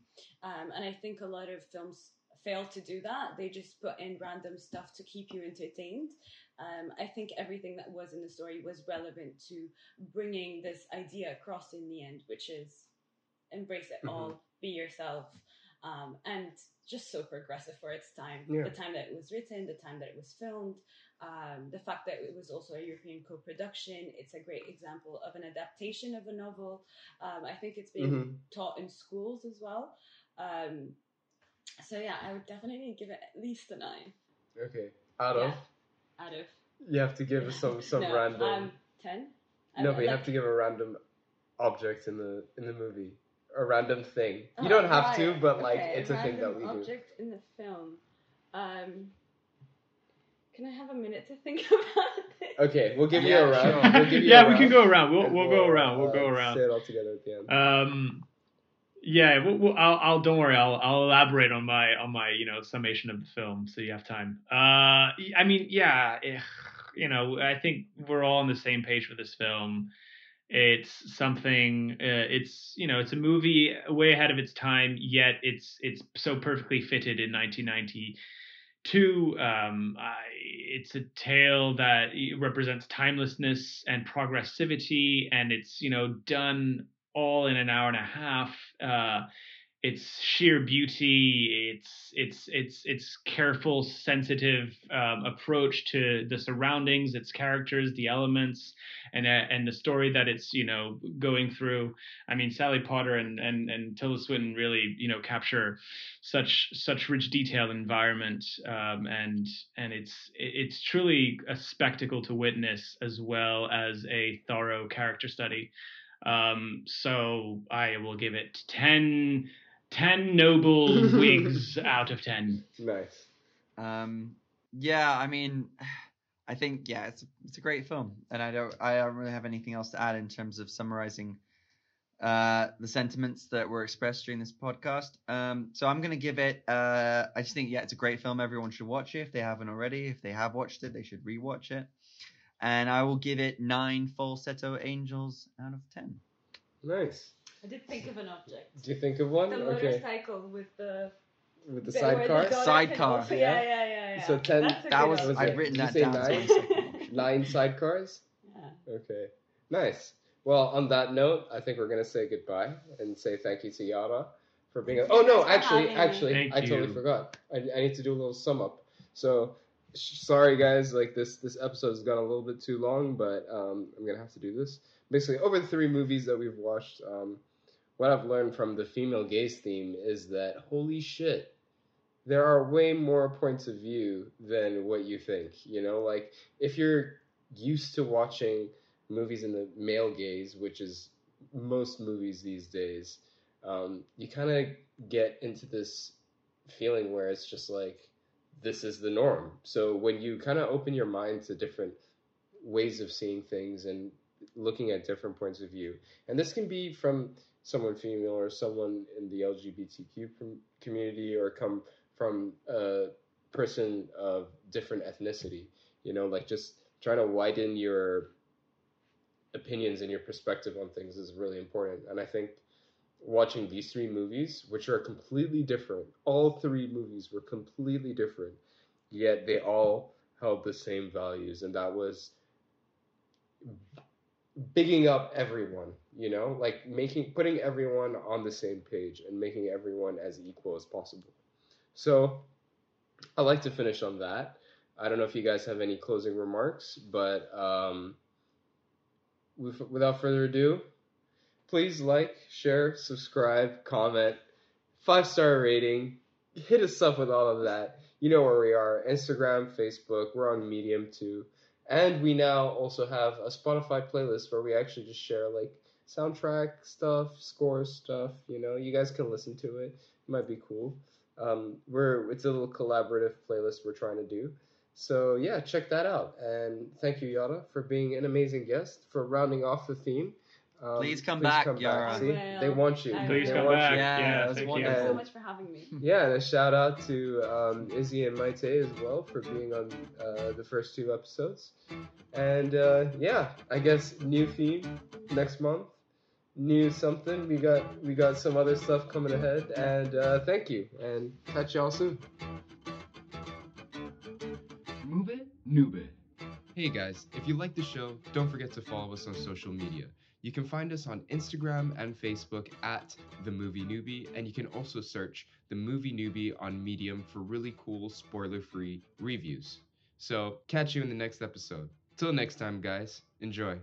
um, and I think a lot of films fail to do that. They just put in random stuff to keep you entertained. Um, I think everything that was in the story was relevant to bringing this idea across in the end, which is embrace it Mhm. all, be yourself, um, and just so progressive for its time. Yeah. The time that it was written, the time that it was filmed, um, the fact that it was also a European co-production. It's a great example of an adaptation of a novel. Um, I think it's being Mhm. taught in schools as well. Um, so yeah, I would definitely give it at least a nine. Okay, out of Yeah, out of you have to give us some some no, random. um, ten. I no, but you like- have to give a random object in the in the movie, a random thing. You Oh, don't have to, but like Okay, it's a thing that random we do. object in the film. Um, can I have a minute to think about it? Okay, we'll give you a round. sure. We'll give you yeah, a we can go around. We'll and we'll go around. We'll uh, go around. Say it all together at the end. Um, yeah, we'll, we'll, I'll, I'll don't worry. I'll I'll elaborate on my on my you know summation of the film, so you have time. Uh, I mean, yeah, you know, I think we're all on the same page for this film. It's something. Uh, it's you know, it's a movie way ahead of its time. Yet it's it's so perfectly fitted in 1992. Um, I, it's a tale that represents timelessness and progressivity, and it's you know done all in an hour and a half. Uh, its sheer beauty, its its its its careful, sensitive um, approach to the surroundings, its characters, the elements, and uh, and the story that it's you know going through. I mean, Sally Potter and and and Tilda Swinton really you know capture such such rich detail environment, um, and and it's it's truly a spectacle to witness as well as a thorough character study. Um, so I will give it 10 10 noble wigs out of 10. Nice. Um, yeah, I mean, I think yeah, it's it's a great film, and I don't I don't really have anything else to add in terms of summarizing uh, the sentiments that were expressed during this podcast. Um, so I'm gonna give it. Uh, I just think yeah, it's a great film. Everyone should watch it if they haven't already. If they have watched it, they should rewatch it. And I will give it nine falsetto angels out of ten. Nice. I did think of an object. Do you think of one? The okay. motorcycle with the With the sidecar? Sidecar. can also- Yeah, yeah, yeah, yeah. So 10 That was Was I've written that down. nine? Nine sidecars? Yeah. Okay. Nice. Well, on that note, I think we're gonna say goodbye and say thank you to Yara for being. A- Thank oh no, guys actually, actually, Thank I totally you. forgot. I, I need to do a little sum up. So, sh- sorry guys, like this this episode has gone a little bit too long, but um, I'm gonna have to do this. Basically, over the three movies that we've watched, um, what I've learned from the female gaze theme is that holy shit, there are way more points of view than what you think. You know, like if you're used to watching movies in the male gaze, which is most movies these days, um, you kind of get into this feeling where it's just like this is the norm. So when you kind of open your mind to different ways of seeing things and looking at different points of view, and this can be from someone female or someone in the LGBTQ community or come from a person of different ethnicity, you know, like just trying to widen your opinions and your perspective on things is really important. And I think watching these three movies, which are completely different, all three movies were completely different, yet they all held the same values, and that was bigging up everyone, you know, like making putting everyone on the same page and making everyone as equal as possible. So I like to finish on that. I don't know if you guys have any closing remarks, but um, without further ado, please like, share, subscribe, comment, five star rating, hit us up with all of that. You know where we are Instagram, Facebook, we're on Medium too. And we now also have a Spotify playlist where we actually just share like soundtrack stuff, score stuff. You know, you guys can listen to it. It might be cool. Um, we're it's a little collaborative playlist we're trying to do. So yeah, check that out. And thank you, Yara, for being an amazing guest for rounding off the theme. Um, Please come back, Yara. See, I they want you. Please They come want back. you. Yeah, Yeah, thank Thank you. you so much for having me. Yeah, and a shout out to um, Izzy and Maite as well for being on uh, the first two episodes. And uh, yeah, I guess new theme next month, new something. We got we got some other stuff coming ahead. And uh, thank you, and catch y'all soon. Move it, noob it. Hey guys, if you like the show, don't forget to follow us on social media. You can find us on Instagram and Facebook at The Movie Newbie, and you can also search The Movie Newbie on Medium for really cool, spoiler free reviews. So, catch you in the next episode. Till next time, guys, enjoy.